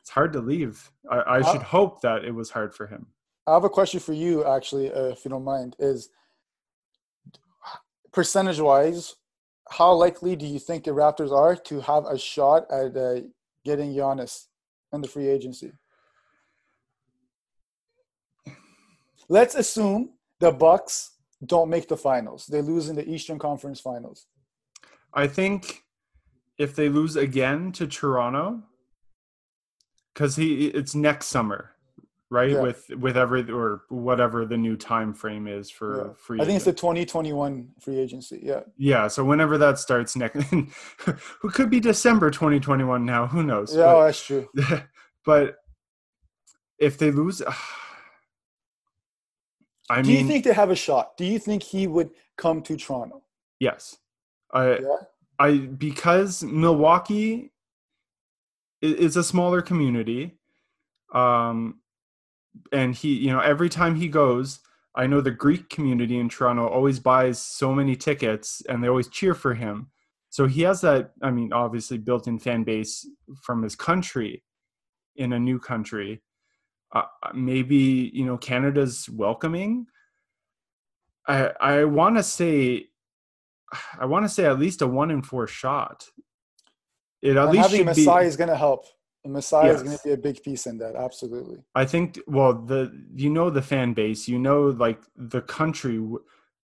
it's hard to leave. I, I Uh, should hope that it was hard for him. I have a question for you, actually, uh, if you don't mind. Is percentage wise, how likely do you think the Raptors are to have a shot at uh, getting Giannis in the free agency? Let's assume the Bucks don't make the finals; they lose in the Eastern Conference Finals. I think if they lose again to Toronto, because he it's next summer, right? Yeah. With with every or whatever the new time frame is for Yeah. free. I think it's the 2021 free agency. Yeah, yeah. So whenever that starts next, who could be December 2021 now? Who knows? yeah, oh, that's true. But, but if they lose, I mean, Do you think they have a shot? Do you think he would come to Toronto? Yes. I Yeah. I because Milwaukee is a smaller community. Um and he, you know, every time he goes, I know the Greek community in Toronto always buys so many tickets and they always cheer for him. So he has that, I mean, obviously built in fan base from his country in a new country. Uh, maybe, you know, Canada's welcoming. I I want to say I want to say at least a one in four shot. It at and least having should Masai be. is going to help. Masai is going to be a big piece in that. Absolutely. I think. Well, the you know the fan base, you know like the country.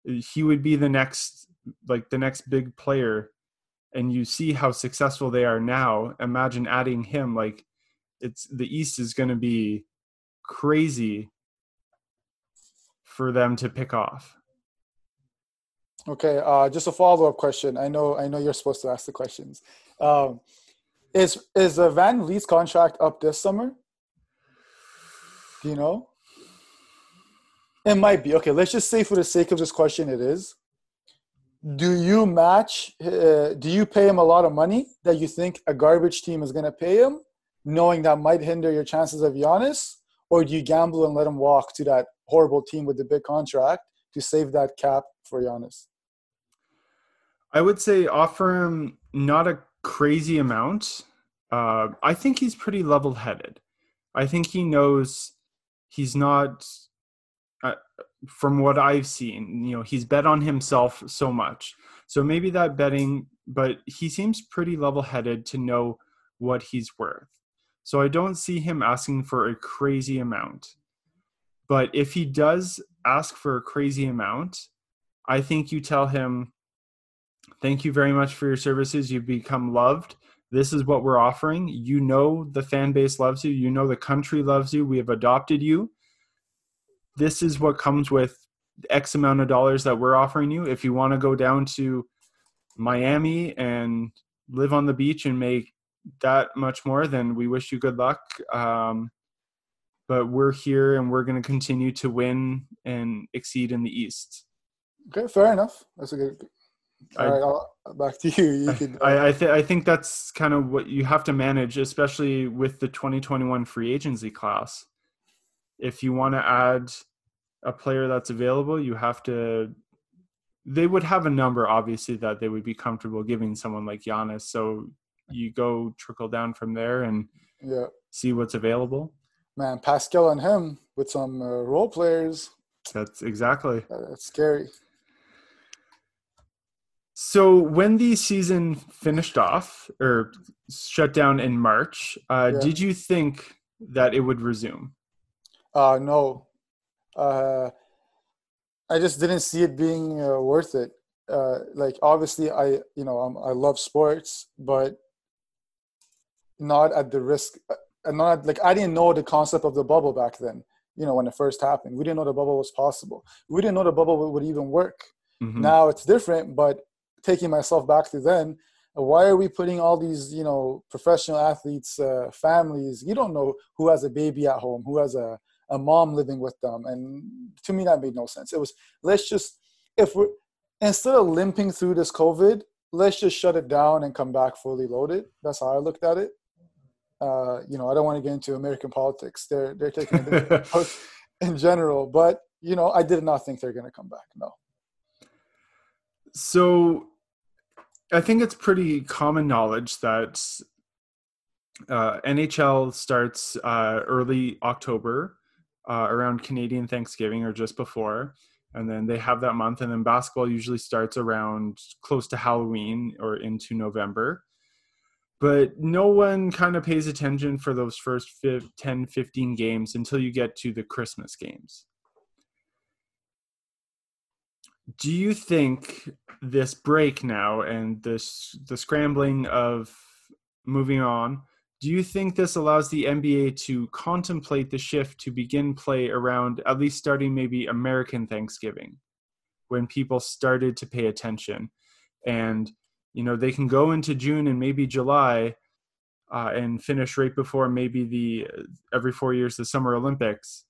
He would be the next like the next big player, and you see how successful they are now. Imagine adding him. Like it's the East is going to be crazy for them to pick off. Okay. Uh, just a follow up question. I know. I know you're supposed to ask the questions. Um, is is uh, VanVleet's contract up this summer? Do you know? It might be. Okay. Let's just say, for the sake of this question, it is. Do you match? Uh, do you pay him a lot of money that you think a garbage team is going to pay him, knowing that might hinder your chances of Giannis, or do you gamble and let him walk to that horrible team with the big contract to save that cap for Giannis? I would say offer him not a crazy amount. Uh, I think he's pretty level headed. I think he knows he's not, uh, from what I've seen, you know, he's bet on himself so much. So maybe that betting, but he seems pretty level headed to know what he's worth. So I don't see him asking for a crazy amount. But if he does ask for a crazy amount, I think you tell him, thank you very much for your services. You've become loved. This is what we're offering. You know the fan base loves you. You know the country loves you. We have adopted you. This is what comes with X amount of dollars that we're offering you. If you want to go down to Miami and live on the beach and make that much more, then we wish you good luck. Um, but we're here and we're going to continue to win and exceed in the East. Okay, fair enough. That's a good. I- All right, I'll, back to you. You can. I I, th- I think that's kind of what you have to manage, especially with the 2021 free agency class. If you want to add a player that's available, you have to. They would have a number, obviously, that they would be comfortable giving someone like Giannis. So you go trickle down from there and yeah, see what's available. man, Pascal and him with some uh, role players. That's exactly. Uh, that's scary. So when the season finished off or shut down in March, uh, Yeah. did you think that it would resume? Uh, no, uh, I just didn't see it being uh, worth it. Uh, like obviously, I you know um, I love sports, but not at the risk. Uh, not like I didn't know the concept of the bubble back then. you know, when it first happened. We didn't know the bubble was possible. We didn't know the bubble would even work. Mhm. Now it's different, but taking myself back to then, why are we putting all these, you know, professional athletes, uh, families? You don't know who has a baby at home, who has a, a mom living with them. And to me, that made no sense. It was, let's just, if we're, instead of limping through this COVID, let's just shut it down and come back fully loaded. That's how I looked at it. Uh, you know, I don't want to get into American politics. They're, they're taking a different approach in general, but, you know, I did not think they're going to come back. No. So I think it's pretty common knowledge that uh, NHL starts uh, early October uh, around Canadian Thanksgiving or just before. And then they have that month. And then basketball usually starts around close to Halloween or into November. But no one kind of pays attention for those first fif- 10, 15 games until you get to the Christmas games. Do you think this break now and this the scrambling of moving on do you think this allows the nba to contemplate the shift to begin play around at least starting maybe american thanksgiving when people started to pay attention? And you know they can go into june and maybe july uh, and finish right before maybe the every four years the summer olympics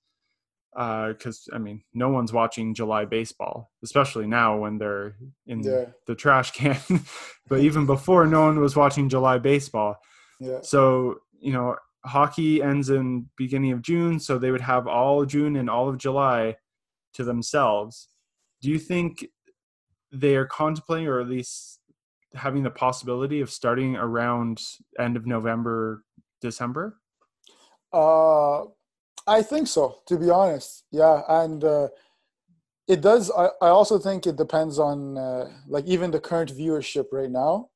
because uh, I mean, no one's watching July baseball, especially now when they're in Yeah. the trash can. but even before, no one was watching July baseball. Yeah. So you know, hockey ends in beginning of June, so they would have all June and all of July to themselves. Do you think they are contemplating, or at least having the possibility of starting around end of November, December? Uh, I think so, to be honest. Yeah, and uh, it does. I, I also think it depends on uh, like even the current viewership right now.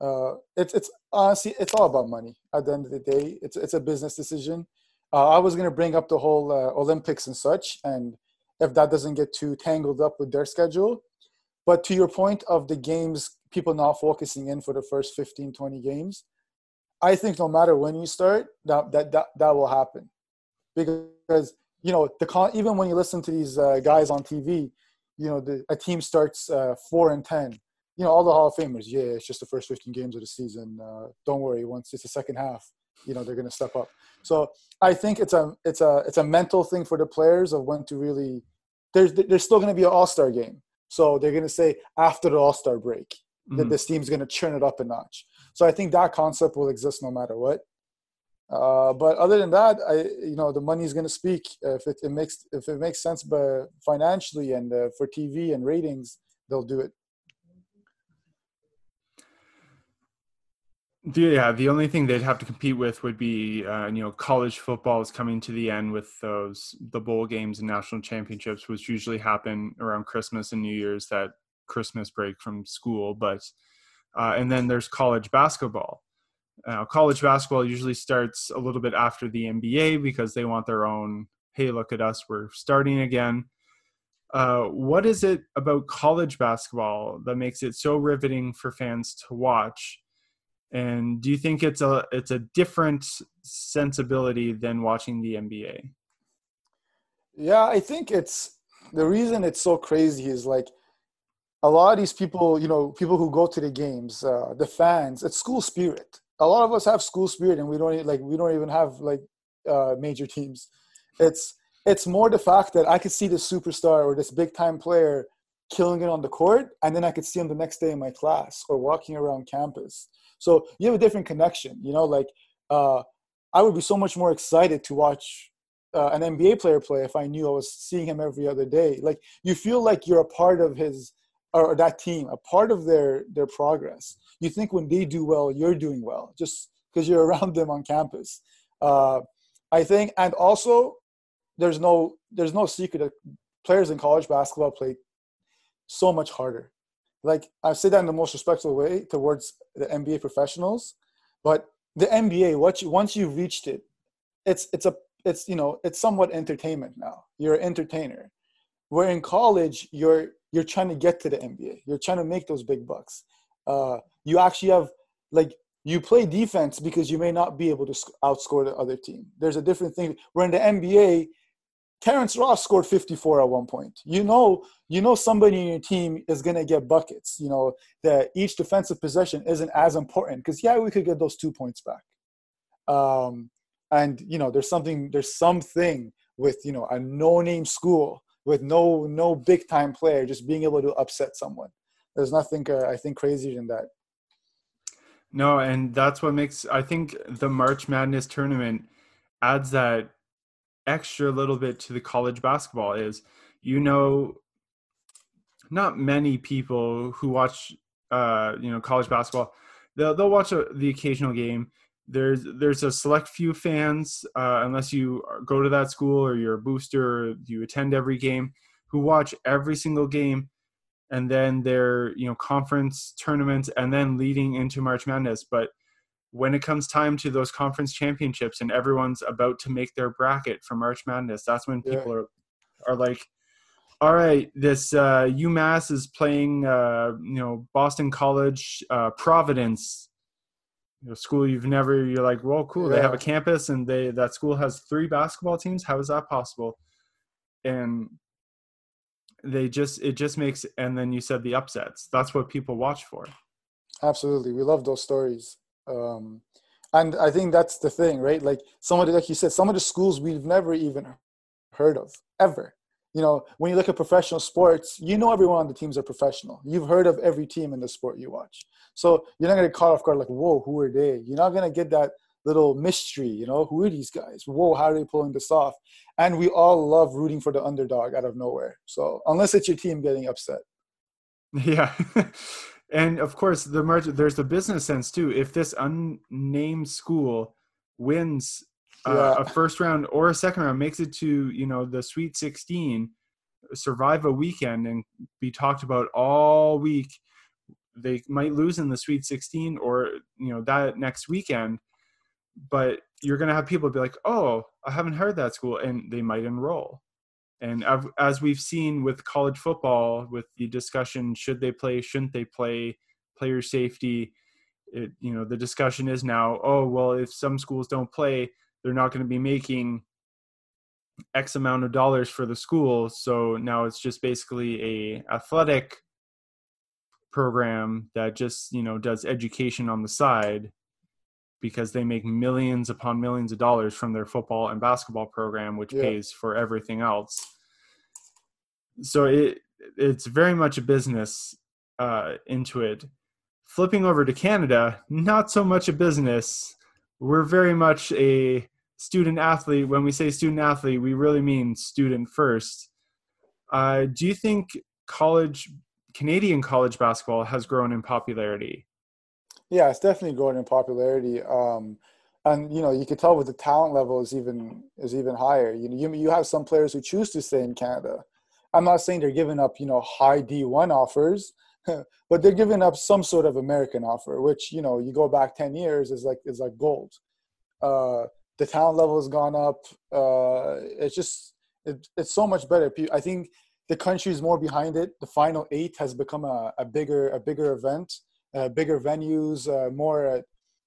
Uh, it's it's honestly it's all about money. At the end of the day, it's it's a business decision. Uh, I was gonna bring up the whole uh, Olympics and such, and if that doesn't get too tangled up with their schedule. But to your point of the games, people not focusing in for the first 15, 20 games, I think no matter when you start, that that that, that will happen because you know the con- even when you listen to these uh, guys on TV, you know the, a team starts uh, four and ten. You know all the Hall of Famers. Yeah, it's just the first 15 games of the season. Uh, don't worry, once it's the second half, you know they're going to step up. So I think it's a it's a it's a mental thing for the players of when to really. There's there's still going to be an All Star game, so they're going to say after the All Star break that Mhm. this team's going to churn it up a notch. So I think that concept will exist no matter what. Uh, but other than that, I you know the money is going to speak. If it, it makes if it makes sense, but financially and uh, for TV and ratings, they'll do it. Yeah, the only thing they'd have to compete with would be, uh, you know, college football is coming to the end with those the bowl games and national championships, which usually happen around Christmas and New Year's. That Christmas break from school, but uh, and then there's college basketball. Uh, college basketball usually starts a little bit after the NBA because they want their own. Hey, look at us, we're starting again. Uh, what is it about college basketball that makes it so riveting for fans to watch? And do you think it's a it's a different sensibility than watching the NBA? Yeah, I think it's the reason it's so crazy is like a lot of these people, you know, people who go to the games, uh, the fans, it's school spirit. A lot of us have school spirit, and we don't like we don't even have like uh, major teams. It's it's more the fact that I could see this superstar or this big time player killing it on the court, and then I could see him the next day in my class or walking around campus. So you have a different connection, you know. Like uh, I would be so much more excited to watch uh, an NBA player play if I knew I was seeing him every other day. Like you feel like you're a part of his or that team, a part of their their progress. You think when they do well, you're doing well, just because you're around them on campus. Uh, I think, and also there's no there's no secret that players in college basketball play so much harder. Like I say that in the most respectful way towards the NBA professionals, but the NBA, once you once you've reached it, it's it's a it's you know it's somewhat entertainment now. You're an entertainer. Where in college, you're you're trying to get to the NBA. You're trying to make those big bucks. Uh, you actually have like you play defense because you may not be able to outscore the other team. There's a different thing. Where in the NBA, Terrence Ross scored 54 at one point. You know, you know somebody in your team is gonna get buckets. You know that each defensive possession isn't as important because yeah, we could get those two points back. Um, and you know, there's something, there's something with you know a no-name school with no no big time player just being able to upset someone. There's nothing uh, I think crazier than that. No, and that's what makes I think the March Madness tournament adds that extra little bit to the college basketball is you know not many people who watch uh you know college basketball they'll they'll watch a, the occasional game. There's there's a select few fans uh, unless you go to that school or you're a booster you attend every game who watch every single game and then their you know conference tournaments and then leading into march madness but when it comes time to those conference championships and everyone's about to make their bracket for march madness that's when people yeah. are are like all right this uh, umass is playing uh, you know boston college uh, providence a school you've never you're like well cool yeah. they have a campus and they that school has three basketball teams how is that possible and they just it just makes and then you said the upsets. That's what people watch for. Absolutely. We love those stories. Um and i think that's the thing right? Like some of the like you said some of the schools we've never even heard of ever. You know when you look at professional sports you know everyone on the teams are professional. You've heard of every team in the sport you watch. So you're not going to caught off guard like, whoa, who are they? You're not going to get that little mystery, you know, who are these guys? Whoa, how are they pulling this off? And we all love rooting for the underdog out of nowhere. So unless it's your team getting upset. Yeah. and of course, the merge, there's the business sense too. If this unnamed school wins uh, yeah. a first round or a second round, makes it to, you know, the Sweet 16, survive a weekend and be talked about all week they might lose in the Sweet 16 or you know that next weekend, but you're going to have people be like, "Oh, I haven't heard that school," and they might enroll. And as we've seen with college football, with the discussion, should they play, shouldn't they play, player safety, it, you know, the discussion is now, oh, well, if some schools don't play, they're not going to be making X amount of dollars for the school. So now it's just basically a athletic program that just you know does education on the side because they make millions upon millions of dollars from their football and basketball program which yeah. pays for everything else. So it it's very much a business uh, into it. Flipping over to canada not so much a business. We're very much a student athlete. When we say student athlete we really mean student first. Uh, do you think college Canadian college basketball has grown in popularity. Yeah, it's definitely growing in popularity. Um, and you know, you could tell with the talent level is even is even higher. You know, you you have some players who choose to stay in Canada. I'm not saying they're giving up, you know, high D1 offers, but they're giving up some sort of American offer, which you know, you go back 10 years is like is like gold. Uh, the talent level has gone up. Uh, it's just it, it's so much better. I think the country is more behind it. The final eight has become a, a bigger a bigger event, uh, bigger venues, uh, more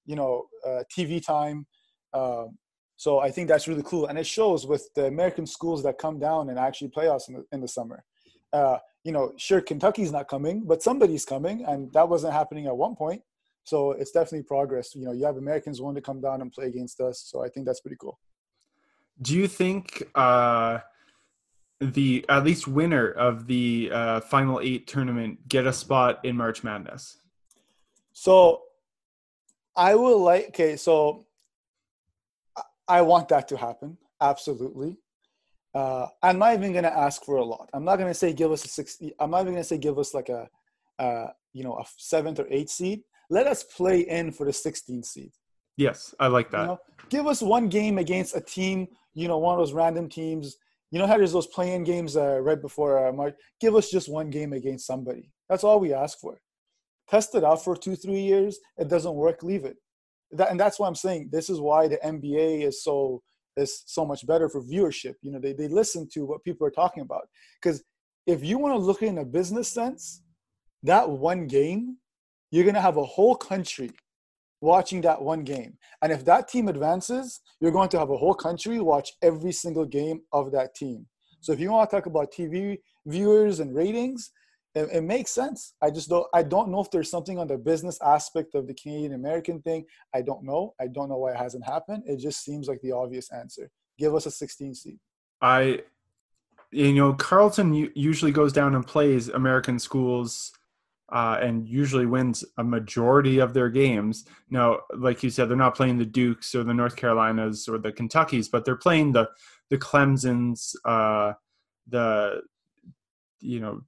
you know uh, TV time. Um, so I think that's really cool, and it shows with the American schools that come down and actually play us in the, in the summer. Uh, you know, sure, Kentucky's not coming, but somebody's coming, and that wasn't happening at one point. So it's definitely progress. You know, you have Americans wanting to come down and play against us. So I think that's pretty cool. Do you think? Uh the at least winner of the uh, final eight tournament get a spot in March Madness? So I will like okay, so I want that to happen. Absolutely. Uh, I'm not even gonna ask for a lot. I'm not gonna say give us a sixty. I'm not even gonna say give us like a, uh, you know, a seventh or eighth seed. Let us play in for the 16th seed. Yes, I like that. You know, give us one game against a team, you know, one of those random teams you know how there's those playing games uh, right before uh, March? Give us just one game against somebody. That's all we ask for. Test it out for two, three years. It doesn't work, leave it. That, and that's why I'm saying this is why the NBA is so is so much better for viewership. You know, they, they listen to what people are talking about. Because if you want to look in a business sense, that one game, you're gonna have a whole country watching that one game. And if that team advances, you're going to have a whole country watch every single game of that team. So if you want to talk about TV viewers and ratings, it, it, makes sense. I just don't. I don't know if there's something on the business aspect of the Canadian American thing. I don't know. I don't know why it hasn't happened. It just seems like the obvious answer. Give us a 16 seed. I, you know, Carleton usually goes down and plays American schools. Uh, and usually wins a majority of their games. Now, like you said, they're not playing the Dukes or the North Carolinas or the Kentuckys, but they're playing the the Clemson's, uh, the you know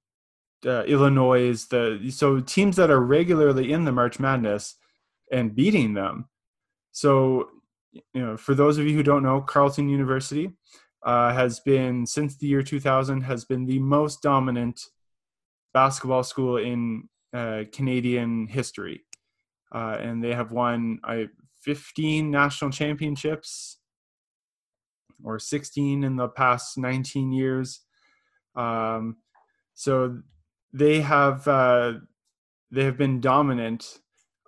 uh, Illinois, the so teams that are regularly in the March Madness and beating them. So, you know, for those of you who don't know, Carleton University uh, has been since the year 2000 has been the most dominant basketball school in uh, Canadian history, uh, and they have won I 15 national championships or 16 in the past 19 years. Um, so they have uh, they have been dominant.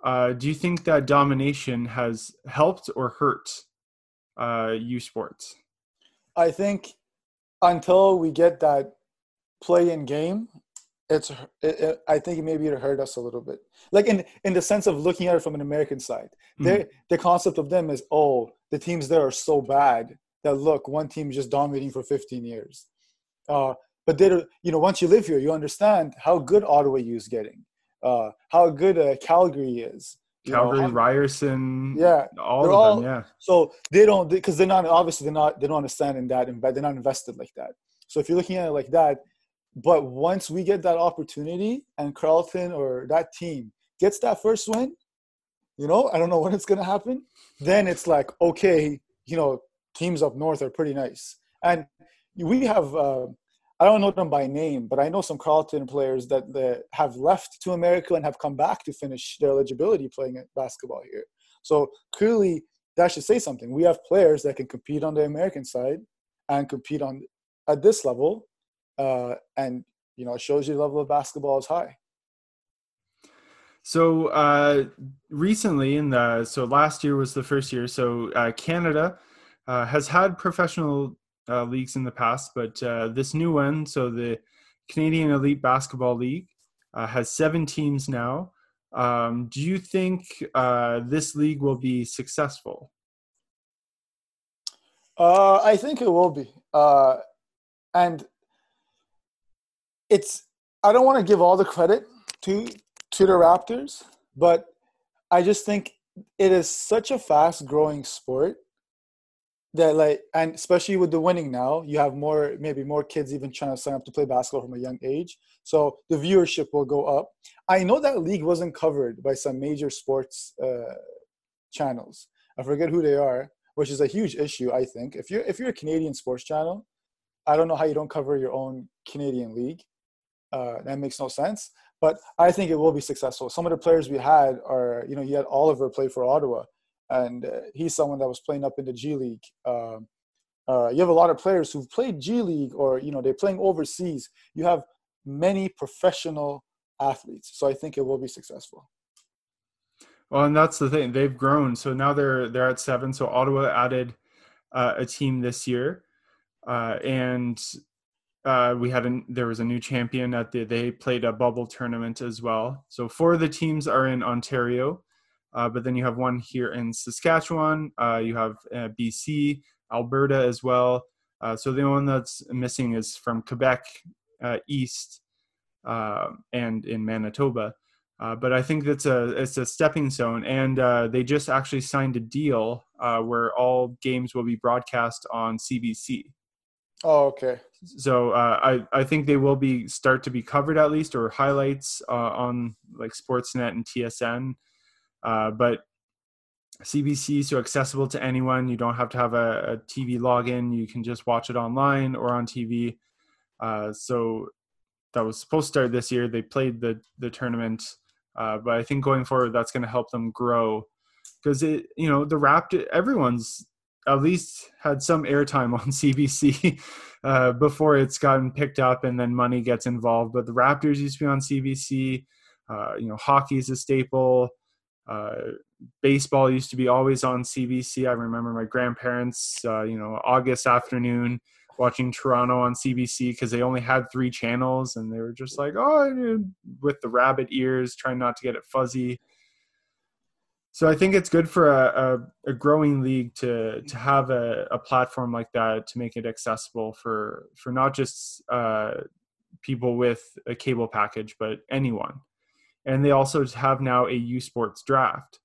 Uh, do you think that domination has helped or hurt uh, U Sports? I think until we get that play in game, it's it, it, I think maybe it hurt us a little bit. Like in in the sense of looking at it from an American side, mm-hmm. the concept of them is oh the teams there are so bad that look one team is just dominating for 15 years. Uh, but they you know once you live here you understand how good ottawa U is getting uh, how good uh, calgary is calgary know, how, ryerson yeah all of all, them yeah. So they don't because they, are not obviously they're not they don't understand in that and they're not invested like that. So if you're looking at it like that but once we get that opportunity and Carleton or that team gets that first win you know i don't know when it's going to happen then it's like okay you know teams up north are pretty nice. And we have uh, I don't know them by name, but I know some Carleton players that, that have left to America and have come back to finish their eligibility playing basketball here. So clearly, that should say something. We have players that can compete on the American side and compete on at this level, uh, and you know, it shows you the level of basketball is high. So uh, recently, in the so last year was the first year. So uh, Canada uh, has had professional uh, leagues in the past, but uh, this new one, so the Canadian Elite Basketball League, uh, has seven teams now. Um, do you think uh, this league will be successful? Uh, I think it will be, uh, and it's. I don't want to give all the credit to to the Raptors, but I just think it is such a fast growing sport that like and especially with the winning now you have more maybe more kids even trying to sign up to play basketball from a young age. So the viewership will go up. I know that league wasn't covered by some major sports uh, channels. I forget who they are which is a huge issue i think. If you're if you're a canadian sports channel i don't know how you don't cover your own canadian league. Uh, that makes no sense. But i think it will be successful. Some of the players we had are you know you had oliver play for ottawa and uh, he's someone that was playing up in the G League. Um, uh, you have a lot of players who've played G League or you know they're playing overseas. You have many professional athletes, so I think it will be successful. Well, and that's the thing; they've grown. So now they're they're at seven. So Ottawa added uh, a team this year, uh, and uh, we had a, there was a new champion at the they played a bubble tournament as well. So four of the teams are in Ontario. Uh, but then you have one here in Saskatchewan. Uh, you have uh, BC, Alberta as well. Uh, so the only one that's missing is from Quebec uh, East uh, and in Manitoba. but I think that's a it's a stepping stone, and they just actually signed a deal where all games will be broadcast on CBC. Oh, okay. So uh, I I think they will be start to be covered at least or highlights uh, on like Sportsnet and TSN. Uh, but CBC so accessible to anyone. You don't have to have a, a, TV login. You can just watch it online or on TV. Uh, so that was supposed to start this year. They played the the tournament, uh, but I think going forward that's going to help them grow because it you know the Raptor everyone's at least had some airtime on CBC uh, before it's gotten picked up and then money gets involved. But the Raptors used to be on CBC. Uh, you know, hockey is a staple Uh, baseball used to be always on CBC. I remember my grandparents, uh, you know, August afternoon watching Toronto on CBC because they only had three channels and they were just like, oh, with the rabbit ears, trying not to get it fuzzy. So I think it's good for a, a, a growing league to to have a, a, platform like that to make it accessible for for not just uh, people with a cable package, but anyone. And they also have now a U Sports draft.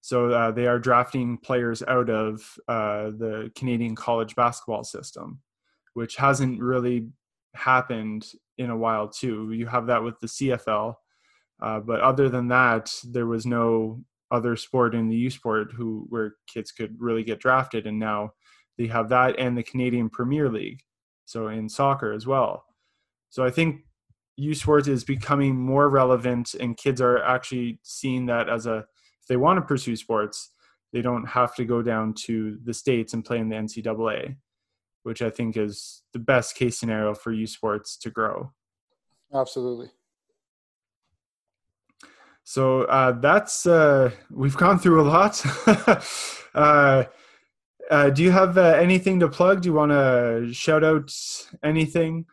So uh, they are drafting players out of uh, the Canadian college basketball system, which hasn't really happened in a while too. You have that with the CFL, uh, but other than that, there was no other sport in the U sport who where kids could really get drafted, and now they have that and the Canadian Premier League, so in soccer as well. So I think U Sports is becoming more relevant, and kids are actually seeing that as a if they want to pursue sports, they don't have to go down to the states and play in the NCAA, which I think is the best case scenario for U Sports to grow. Absolutely. So uh, that's uh, we've gone through a lot. uh, uh, do you have uh, anything to plug? Do you want to shout out anything?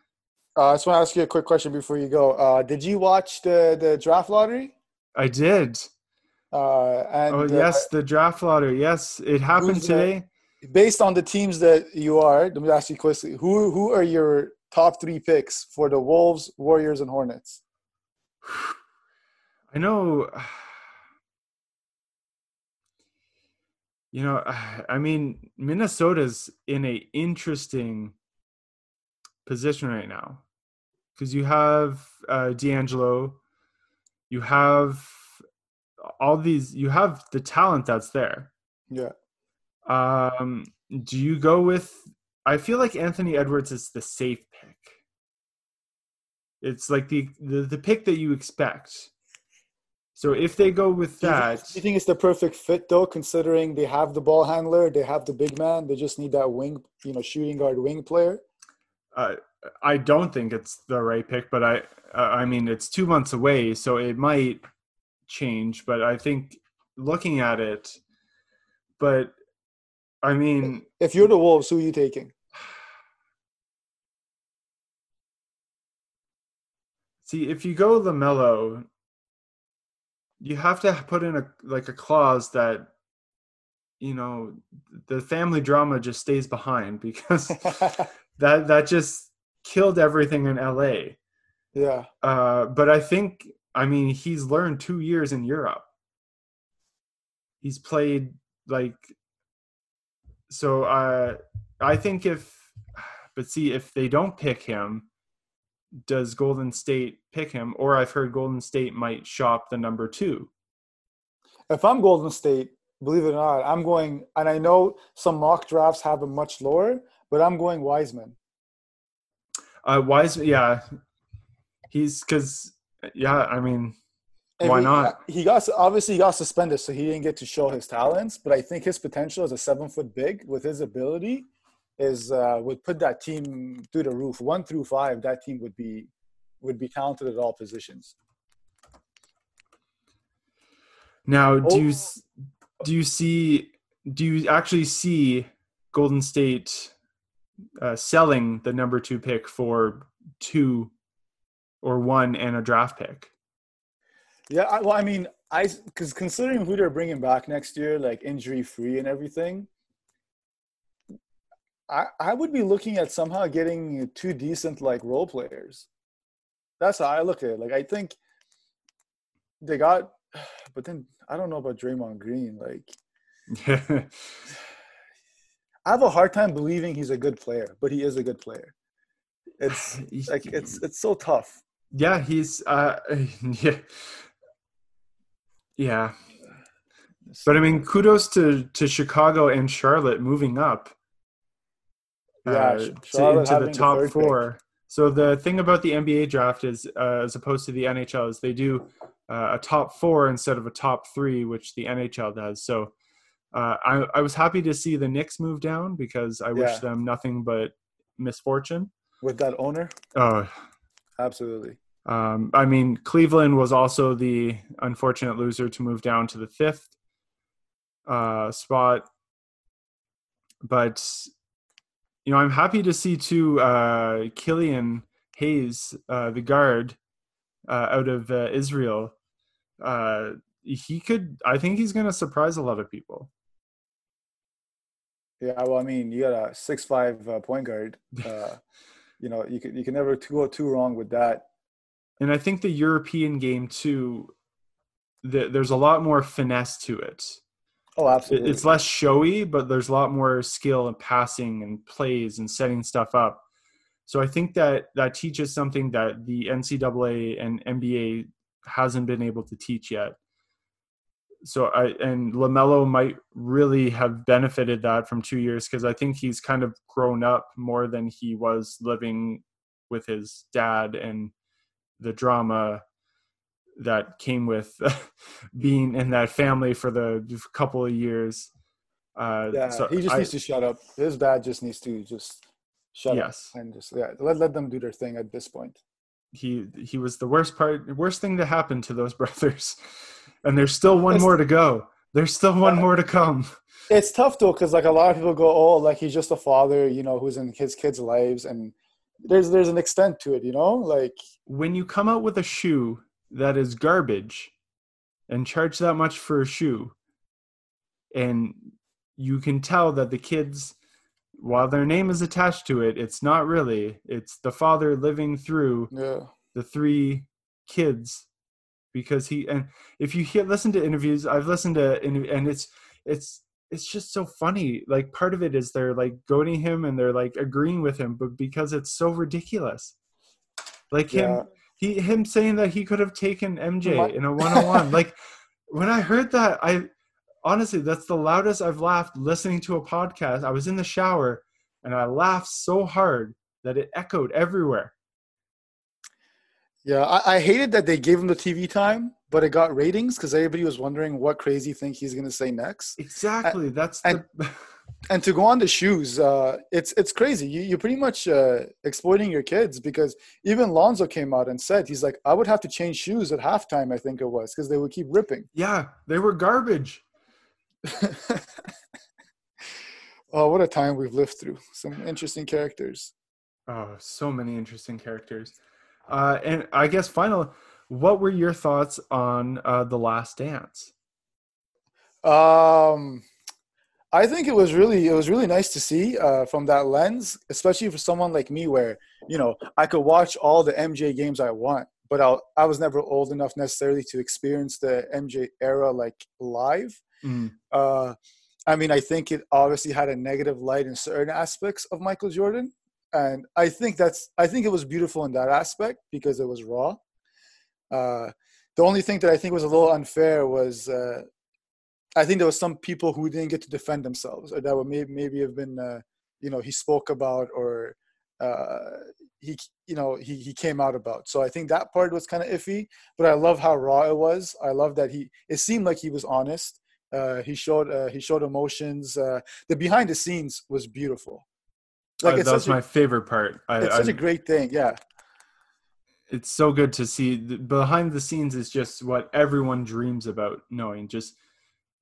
Uh, I just want to ask you a quick question before you go. did you watch the the draft lottery? I did. Uh, and oh uh, yes, the draft lottery. Yes, it happened today. based on the teams that you are, let me ask you quickly: who who are your top three picks for the Wolves, Warriors, and Hornets? I know. You know, I mean, Minnesota's in a interesting position right now. Because you have uh, D'Angelo, you have all these you have the talent that's there. Yeah. Um do you go with i feel like anthony edwards is the safe pick. It's like the the, the pick that you expect. So if they go with that do you, think it's the perfect fit though considering they have the ball handler they have the big man they just need that wing you know shooting guard wing player uh, i don't think it's the right pick but i uh, i mean it's two months away so it might change, but I think looking at it, but I mean, if you're the Wolves, who are you taking? See, if you go LaMelo, you have to put in a like a clause that you know the family drama just stays behind because that that just killed everything in LA. Yeah. Uh, but I think I mean, he's learned two years in Europe. He's played like so. Uh, I think if, but see, if they don't pick him, does Golden State pick him? Or I've heard Golden State might shop the number two. If I'm Golden State, believe it or not, I'm going, and I know some mock drafts have him much lower, but I'm going Wiseman. Uh, Wiseman, yeah, he's because yeah, I mean, and why he, not? He got obviously he got suspended, so he didn't get to show his talents. But I think his potential as a seven foot big with his ability is uh, would put that team through the roof. One through five, that team would be would be talented at all positions. Now, do oh. you do you see do you actually see Golden State uh, selling the number two pick for two or one and a draft pick. Yeah, I, well, I mean, I because considering who they're bringing back next year, like injury free and everything, I I would be looking at somehow getting two decent like role players. That's how I look at it. Like I think they got, but then I don't know about Draymond Green. Like, I have a hard time believing he's a good player, but he is a good player. It's like it's it's so tough yeah, he's uh, yeah, yeah. But I mean, kudos to to Chicago and Charlotte moving up. Uh, yeah, to, into the top the four. Pick. So the thing about the NBA draft is, uh, as opposed to the NHL, is they do uh, a top four instead of a top three, which the NHL does. So uh, I, I was happy to see the Knicks move down because I yeah. wish them nothing but misfortune with that owner. Oh, absolutely. Um, I mean, Cleveland was also the unfortunate loser to move down to the fifth uh, spot, but you know, I'm happy to see too uh, Killian Hayes, uh, the guard uh, out of uh, Israel. Uh, he could, I think, he's going to surprise a lot of people. Yeah, well, I mean, you got a six-five uh, point guard. Uh, you know, you can you can never go too wrong with that. And I think the European game too. The, there's a lot more finesse to it. Oh, absolutely. It's less showy, but there's a lot more skill and passing and plays and setting stuff up. So I think that that teaches something that the NCAA and NBA hasn't been able to teach yet. So I and LaMelo might really have benefited that from two years because I think he's kind of grown up more than he was living with his dad and the drama that came with being in that family for the couple of years. Uh, yeah, so he just I, needs to shut up. His dad just needs to just shut yes. up and just yeah, let let them do their thing at this point. He he was the worst part, worst thing to happen to those brothers, and there's still one it's, more to go. There's still one more to come. It's tough though, because like a lot of people go, oh, like he's just a father, you know, who's in his kids' lives, and there's there's an extent to it, you know, like when you come out with a shoe that is garbage and charge that much for a shoe and you can tell that the kids while their name is attached to it it's not really it's the father living through yeah. the three kids because he and if you hear listen to interviews i've listened to and it's it's it's just so funny like part of it is they're like goading him and they're like agreeing with him but because it's so ridiculous like yeah. him he him saying that he could have taken MJ in a one on one. Like when I heard that, I honestly that's the loudest I've laughed listening to a podcast. I was in the shower and I laughed so hard that it echoed everywhere. Yeah, I, I hated that they gave him the TV time, but it got ratings because everybody was wondering what crazy thing he's going to say next. Exactly. And, that's the. and to go on the shoes, uh, it's it's crazy. You, you're pretty much uh, exploiting your kids because even Lonzo came out and said he's like, I would have to change shoes at halftime. I think it was because they would keep ripping. Yeah, they were garbage. oh, what a time we've lived through! Some interesting characters. Oh, so many interesting characters. Uh, and I guess final, what were your thoughts on uh, the Last Dance? Um I think it was really it was really nice to see uh, from that lens, especially for someone like me, where you know I could watch all the MJ games I want, but I I was never old enough necessarily to experience the MJ era like live. Mm. Uh, I mean, I think it obviously had a negative light in certain aspects of Michael Jordan, and I think that's I think it was beautiful in that aspect because it was raw. Uh, the only thing that I think was a little unfair was uh, I think there was some people who didn't get to defend themselves, or that would maybe maybe have been, uh, you know, he spoke about or uh, he, you know, he he came out about. So I think that part was kind of iffy. But I love how raw it was. I love that he. It seemed like he was honest. Uh, he showed uh, he showed emotions. Uh, the behind the scenes was beautiful. Like uh, that was my a, favorite part. I, it's such a great thing. Yeah. It's so good to see. Behind the scenes is just what everyone dreams about knowing. Just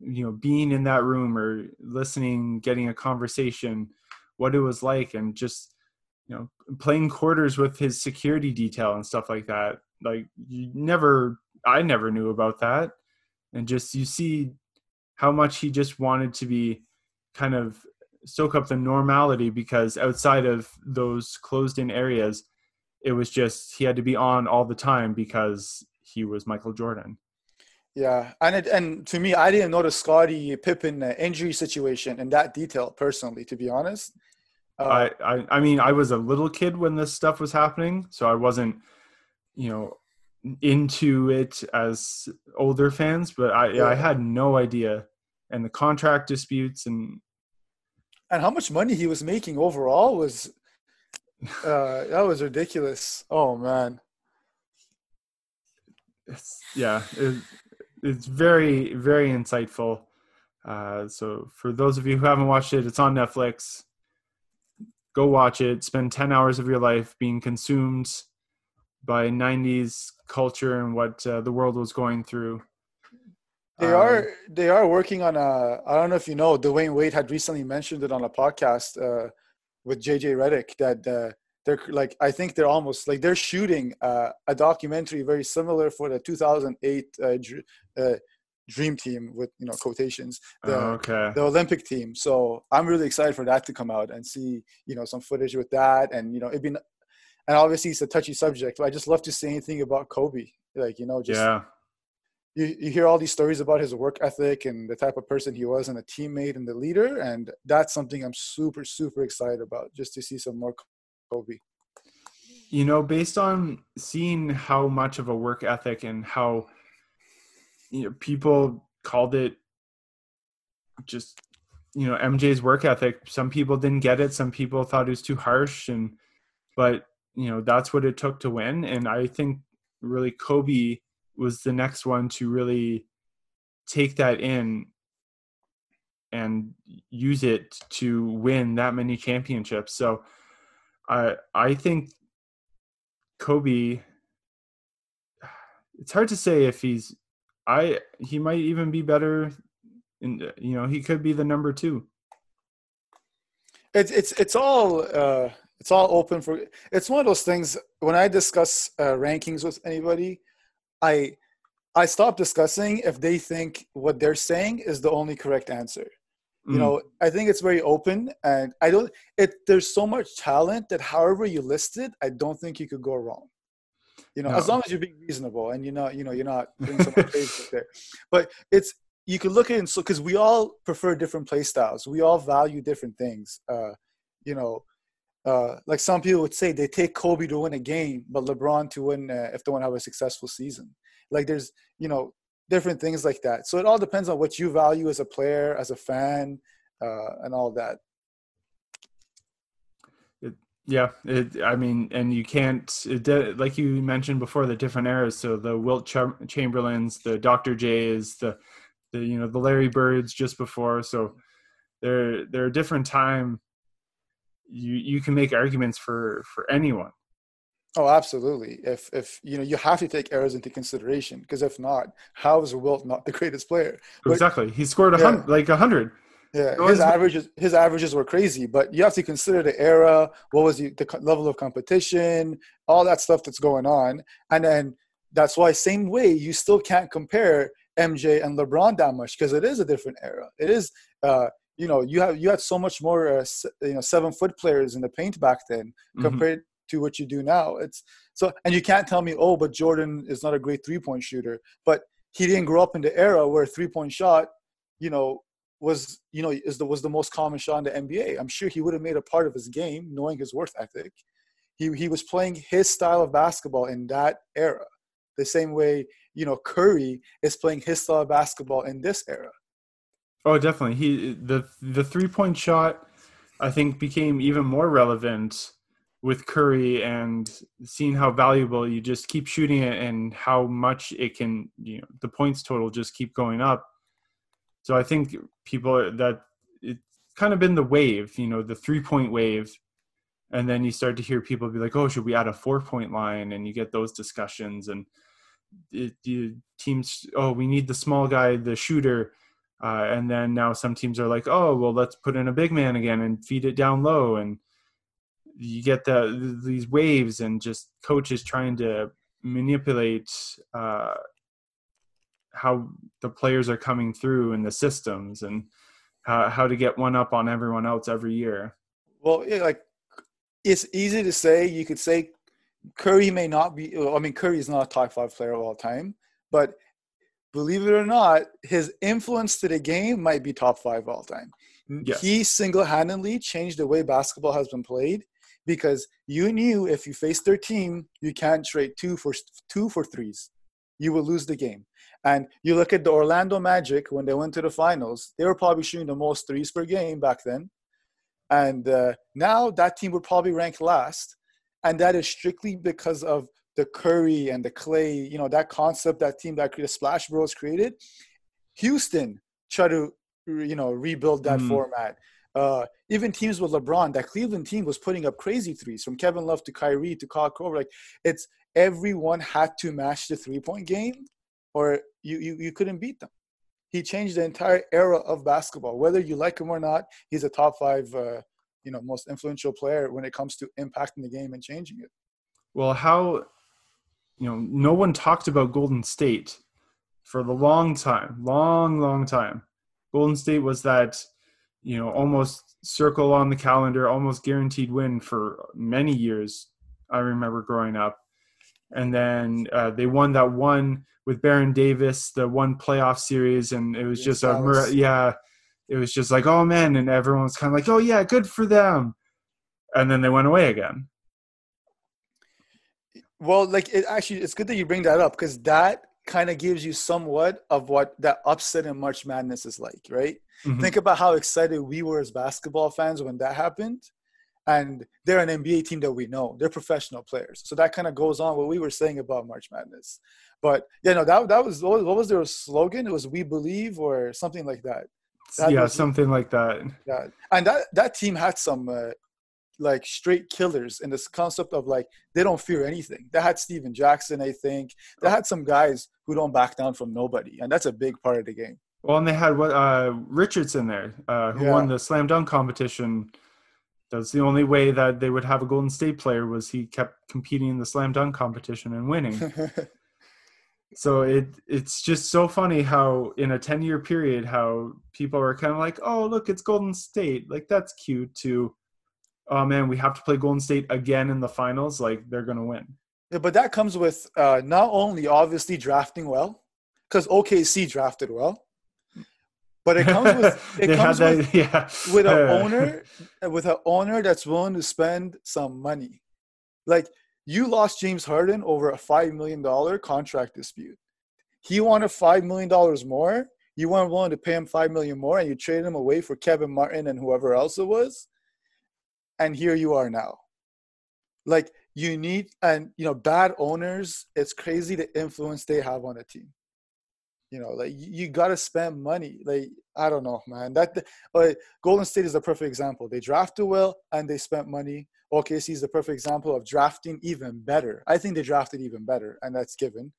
you know being in that room or listening getting a conversation what it was like and just you know playing quarters with his security detail and stuff like that like you never i never knew about that and just you see how much he just wanted to be kind of soak up the normality because outside of those closed in areas it was just he had to be on all the time because he was michael jordan yeah, and it, and to me, I didn't notice Scottie Pippen uh, injury situation in that detail personally. To be honest, uh, I, I I mean, I was a little kid when this stuff was happening, so I wasn't, you know, into it as older fans. But I yeah. I had no idea, and the contract disputes and and how much money he was making overall was uh, that was ridiculous. Oh man. It's, yeah, it, it's very very insightful. Uh, so for those of you who haven't watched it, it's on Netflix. Go watch it. Spend ten hours of your life being consumed by 90s culture and what uh, the world was going through. They um, are they are working on a. I don't know if you know. Dwyane Wade had recently mentioned it on a podcast uh, with JJ Redick that uh, they're like I think they're almost like they're shooting uh, a documentary very similar for the 2008 uh, uh, Dream Team with you know quotations the, oh, okay. the Olympic team. So I'm really excited for that to come out and see you know some footage with that and you know it'd be and obviously it's a touchy subject, but I just love to say anything about Kobe. Like you know just yeah. You, you hear all these stories about his work ethic and the type of person he was and a teammate and the leader and that's something i'm super super excited about just to see some more Kobe? You know, based on seeing how much of a work ethic and how you know people called it just you know MJ's work ethic. Some people didn't get it. Some people thought it was too harsh, and but you know that's what it took to win. And I think really Kobe was the next one to really take that in and use it to win that many championships. So I I think Kobe. It's hard to say if he's. I he might even be better. In you know he could be the number two. It's it's it's all uh, it's all open for. It's one of those things. When I discuss uh, rankings with anybody, I I stop discussing if they think what they're saying is the only correct answer you mm. know i think it's very open and i don't it there's so much talent that however you list it i don't think you could go wrong you know no. as long as you're being reasonable and you're not you know you're not doing something crazy there but it's you can look at it so because we all prefer different play styles we all value different things uh you know uh, like some people would say they take Kobe to win a game, but LeBron to win uh, if they want to have a successful season. Like there's, you know, different things like that. So it all depends on what you value as a player, as a fan, uh, and all that. Yeah, it, I mean, and you can't, it, like you mentioned before, the different eras. So the Wilt Ch- Chamberlains, the Dr. J's, the, the you know the Larry Birds just before. So they're they're a different time. You you can make arguments for for anyone. Oh, absolutely. If if you know you have to take errors into consideration because if not, how is Wilt not the greatest player? But, exactly. He scored a yeah. hundred, like a hundred. Yeah, his averages his averages were crazy, but you have to consider the era, what was the, the level of competition, all that stuff that's going on, and then that's why same way you still can't compare MJ and LeBron that much because it is a different era. It is, uh, you know, you have you had so much more, uh, you know, seven foot players in the paint back then mm-hmm. compared to what you do now. It's so, and you can't tell me, oh, but Jordan is not a great three point shooter, but he didn't grow up in the era where three point shot, you know, was you know is the was the most common shot in the NBA. I'm sure he would have made a part of his game, knowing his worth ethic. He he was playing his style of basketball in that era, the same way you know Curry is playing his style of basketball in this era. Oh, definitely. He the the three point shot, I think, became even more relevant with Curry and seeing how valuable you just keep shooting it and how much it can, you know, the points total just keep going up. So I think people that it's kind of been the wave, you know, the three point wave. And then you start to hear people be like, oh, should we add a four point line? And you get those discussions. And it, teams, oh, we need the small guy, the shooter. Uh, and then now some teams are like, oh, well, let's put in a big man again and feed it down low. And you get the these waves and just coaches trying to manipulate uh, how the players are coming through in the systems and how, how to get one up on everyone else every year. Well, yeah, like it's easy to say. You could say Curry may not be. I mean, Curry is not a top five player of all time, but believe it or not, his influence to the game might be top five all time. Yes. He single-handedly changed the way basketball has been played because you knew if you faced their team, you can't trade two for two for threes. You will lose the game. And you look at the Orlando Magic when they went to the finals, they were probably shooting the most threes per game back then. And uh, now that team would probably rank last. And that is strictly because of the Curry and the Clay, you know, that concept, that team that created Splash Bros created. Houston tried to, you know, rebuild that mm. format. Uh, even teams with LeBron, that Cleveland team was putting up crazy threes from Kevin Love to Kyrie to Kyle Korver. Like it's everyone had to match the three point game, or you, you you couldn't beat them. He changed the entire era of basketball. Whether you like him or not, he's a top five, uh, you know, most influential player when it comes to impacting the game and changing it. Well, how you know, no one talked about Golden State for the long time, long, long time. Golden State was that, you know, almost circle on the calendar, almost guaranteed win for many years. I remember growing up. And then uh, they won that one with Baron Davis, the one playoff series, and it was yes, just a was... yeah, it was just like oh man, and everyone was kind of like oh yeah, good for them, and then they went away again. Well, like it actually, it's good that you bring that up because that kind of gives you somewhat of what that upset in March Madness is like, right? Mm-hmm. Think about how excited we were as basketball fans when that happened. And they're an NBA team that we know. They're professional players. So that kind of goes on what we were saying about March Madness. But yeah, no, that that was what was their slogan? It was "We Believe" or something like that. that yeah, was, something like that. Yeah, and that that team had some uh, like straight killers in this concept of like they don't fear anything. They had Stephen Jackson, I think. They had some guys who don't back down from nobody, and that's a big part of the game. Well, and they had what uh, Richardson there, uh, who yeah. won the slam dunk competition. That's the only way that they would have a Golden State player was he kept competing in the slam dunk competition and winning. so it it's just so funny how in a 10 year period how people are kind of like oh look it's golden state like that's cute to oh man, we have to play Golden State again in the finals, like they're gonna win. Yeah, but that comes with uh, not only obviously drafting well, because OKC drafted well, but it comes with it comes that, with, yeah. with an owner with an owner that's willing to spend some money. Like you lost James Harden over a five million dollar contract dispute. He wanted five million dollars more. You weren't willing to pay him five million more, and you traded him away for Kevin Martin and whoever else it was and here you are now. Like you need and you know bad owners it's crazy the influence they have on a team. You know like you got to spend money. Like i don't know man. That but golden state is a perfect example. They drafted well and they spent money. Okc is the perfect example of drafting even better. I think they drafted even better and that's given.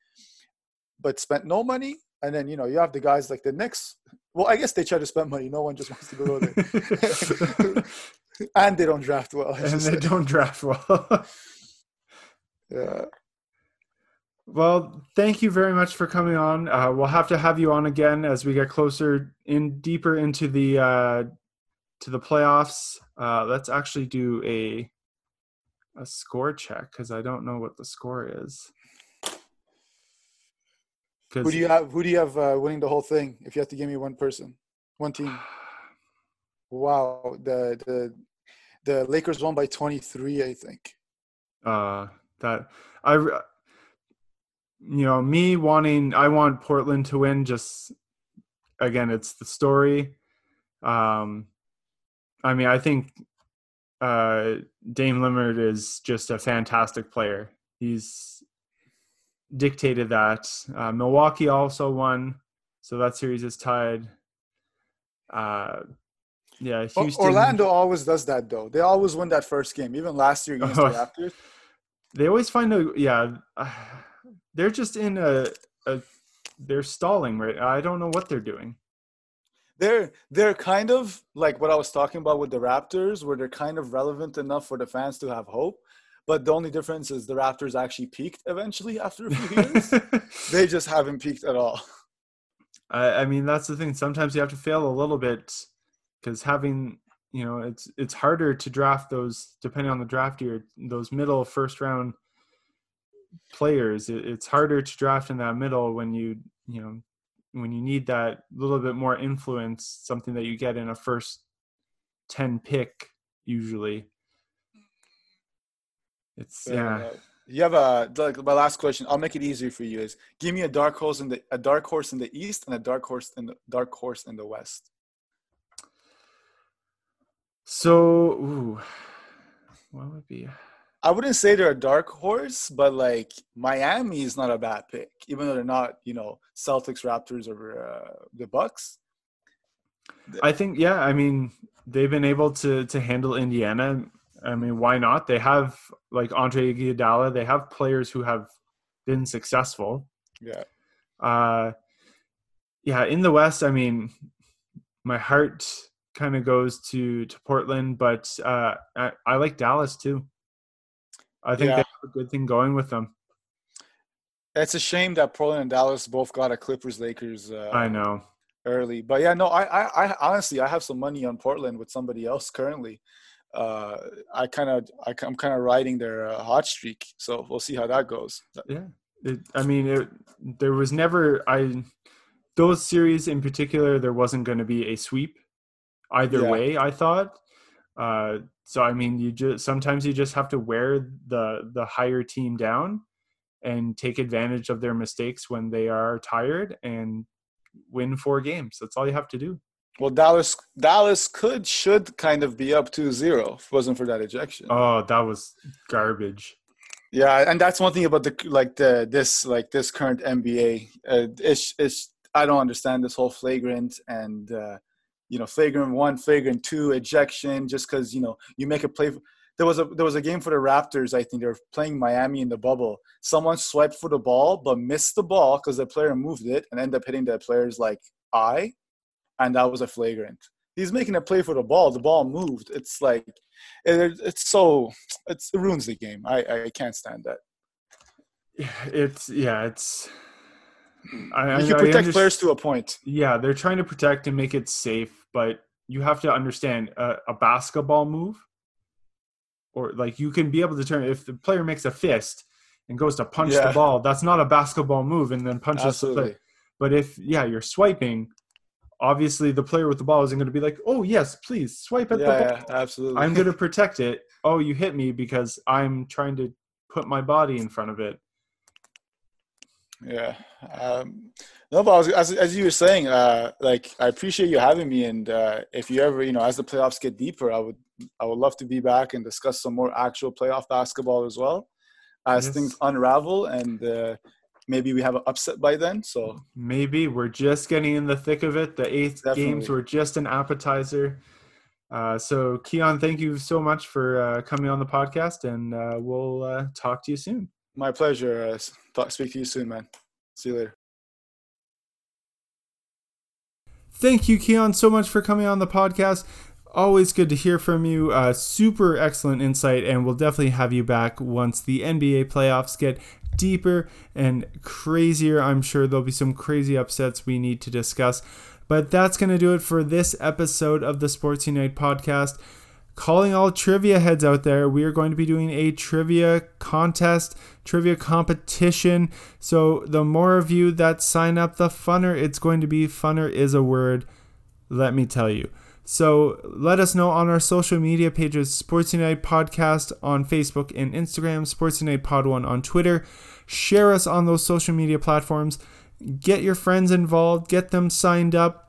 But spent no money and then you know you have the guys like the Knicks. Well, I guess they try to spend money. No one just wants to go there. and they don't draft well. And they don't draft well. yeah. Well, thank you very much for coming on. Uh, we'll have to have you on again as we get closer in deeper into the uh, to the playoffs. Uh, let's actually do a a score check because I don't know what the score is. Who do you have? Who do you have uh, winning the whole thing? If you have to give me one person, one team. Wow, the the the Lakers won by 23, I think. Uh that I you know, me wanting I want Portland to win just again, it's the story. Um I mean, I think uh Dame Lillard is just a fantastic player. He's dictated that. Uh, Milwaukee also won, so that series is tied. Uh, yeah, Houston. Orlando always does that though. They always win that first game. Even last year against the Raptors. They always find a yeah. Uh, they're just in a, a they're stalling right. I don't know what they're doing. They're they're kind of like what I was talking about with the Raptors, where they're kind of relevant enough for the fans to have hope. But the only difference is the Raptors actually peaked eventually after a few years. they just haven't peaked at all. I, I mean, that's the thing. Sometimes you have to fail a little bit because having you know it's it's harder to draft those depending on the draft year those middle first round players. It, it's harder to draft in that middle when you you know when you need that little bit more influence something that you get in a first 10 pick usually. It's yeah. you have a like my last question i'll make it easier for you is give me a dark horse in the a dark horse in the east and a dark horse in the dark horse in the west so, ooh, what would be? I wouldn't say they're a dark horse, but like Miami is not a bad pick, even though they're not, you know, Celtics, Raptors, or uh, the Bucks. I think, yeah. I mean, they've been able to to handle Indiana. I mean, why not? They have like Andre Iguodala. They have players who have been successful. Yeah. Uh, yeah, in the West, I mean, my heart kind of goes to to Portland, but uh, I, I like Dallas too. I think Yeah. they have a good thing going with them. It's a shame that Portland and Dallas both got a Clippers Lakers uh, I know. early. But yeah, no, I, I, I honestly, I have some money on Portland with somebody else currently. Uh, I kind of, I, I'm kind of riding their uh, hot streak. So we'll see how that goes. Yeah. It, I mean, it, there was never I those series in particular. There wasn't going to be a sweep either Yeah. way. I thought. Uh, so I mean, you just sometimes you just have to wear the the higher team down and take advantage of their mistakes when they are tired and win four games. That's all you have to do. Well, Dallas, Dallas could, should kind of be up 2-0 if it wasn't for that ejection. Oh, that was garbage. Yeah, and that's one thing about the like the this like this current NBA. Uh, it's it's I don't understand this whole flagrant and uh, you know flagrant one, flagrant two ejection just because you know you make a play. There was a there was a game for the Raptors. I think they were playing Miami in the bubble. Someone swiped for the ball but missed the ball because the player moved it and ended up hitting the player's like eye, and that was a flagrant. He's making a play for the ball. The ball moved. It's like it, it's so it's, it ruins the game. I I can't stand that. It's yeah, it's. I, you I- can protect players to a point. Yeah, they're trying to protect and make it safe, but you have to understand a, a basketball move, or like you can be able to turn if the player makes a fist and goes to punch Yeah. the ball, that's not a basketball move, and then punches the Absolutely. player. But if yeah, you're swiping, obviously the player with the ball isn't going to be like, oh yes, please swipe at Yeah, the ball. yeah, absolutely. I'm going to protect it. Oh, you hit me because I'm trying to put my body in front of it. Yeah. Um, no, but I was, as as you were saying, uh, like I appreciate you having me, and uh, if you ever, you know, as the playoffs get deeper, I would I would love to be back and discuss some more actual playoff basketball as well, as Yes. things unravel, and uh, maybe we have an upset by then. So Maybe we're just getting in the thick of it. The eighth games were just an appetizer. Uh, so, Keon, thank you so much for uh, coming on the podcast, and uh, we'll uh, talk to you soon. my pleasure. Talk, speak to you soon, man. See you later. Thank you, Keon, so much for coming on the podcast. Always good to hear from you. Uh, super excellent insight, and we'll definitely have you back once the NBA playoffs get deeper and crazier. I'm sure there'll be some crazy upsets we need to discuss. But that's going to do it for this episode of the Sports Unite podcast. Calling all trivia heads out there, we are going to be doing a trivia contest, trivia competition. So the more of you that sign up, the funner it's going to be. Funner is a word, let me tell you. So let us know on our social media pages, Sports Unite Podcast on Facebook and Instagram, Sports Unite Pod One on Twitter. Share us on those social media platforms. Get your friends involved, get them signed up.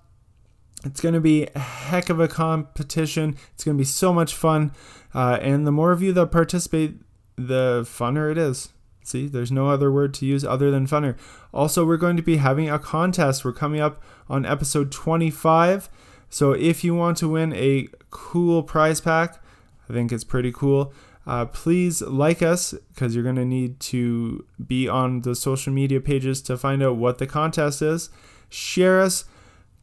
It's going to be a heck of a competition. It's going to be so much fun. Uh, and the more of you that participate, the funner it is. See, there's no other word to use other than funner. Also, we're going to be having a contest. We're coming up on episode 25. So if you want to win a cool prize pack, I think it's pretty cool. Uh, please like us because you're going to need to be on the social media pages to find out what the contest is. Share us,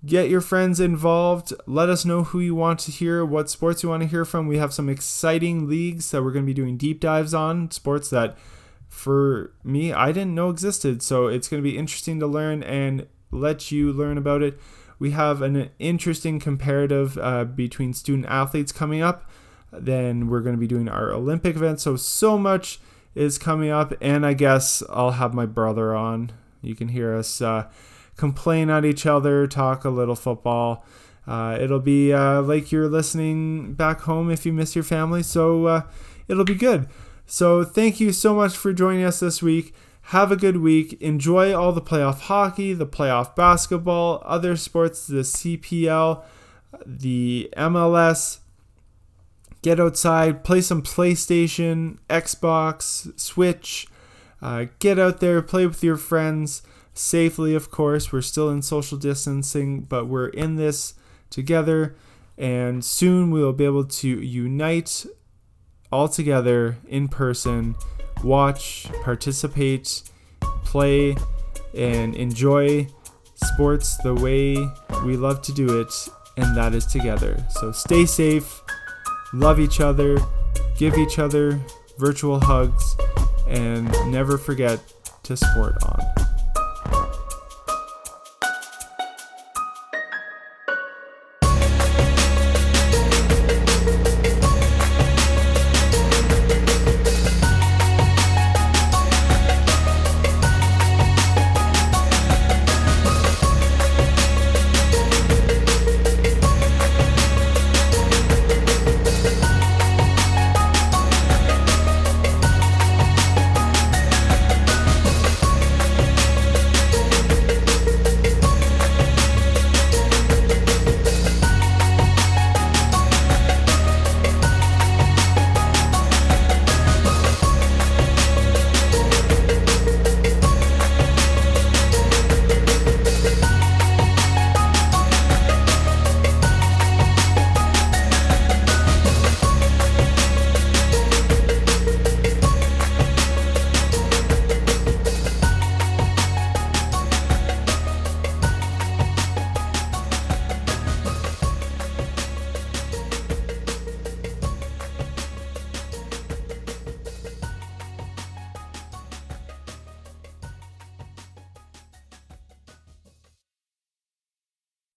get your friends involved. Let us know who you want to hear, what sports you want to hear from. We have some exciting leagues that we're going to be doing deep dives on, sports that for me I didn't know existed. So it's going to be interesting to learn and let you learn about it. We have an interesting comparative uh, between student athletes coming up. Then we're going to be doing our Olympic event. So, so much is coming up. And I guess I'll have my brother on. You can hear us uh, complain at each other, talk a little football. Uh, it'll be uh, like you're listening back home if you miss your family. So, uh, it'll be good. So, thank you so much for joining us this week. Have a good week. Enjoy all the playoff hockey, the playoff basketball, other sports, the CPL, the MLS. Get outside, play some PlayStation, Xbox, Switch. Uh, get out there, play with your friends safely, of course. We're still in social distancing, but we're in this together. And soon we will be able to unite all together in person, watch, participate, play, and enjoy sports the way we love to do it, and that is together. So stay safe, love each other, give each other virtual hugs, and never forget to sport on.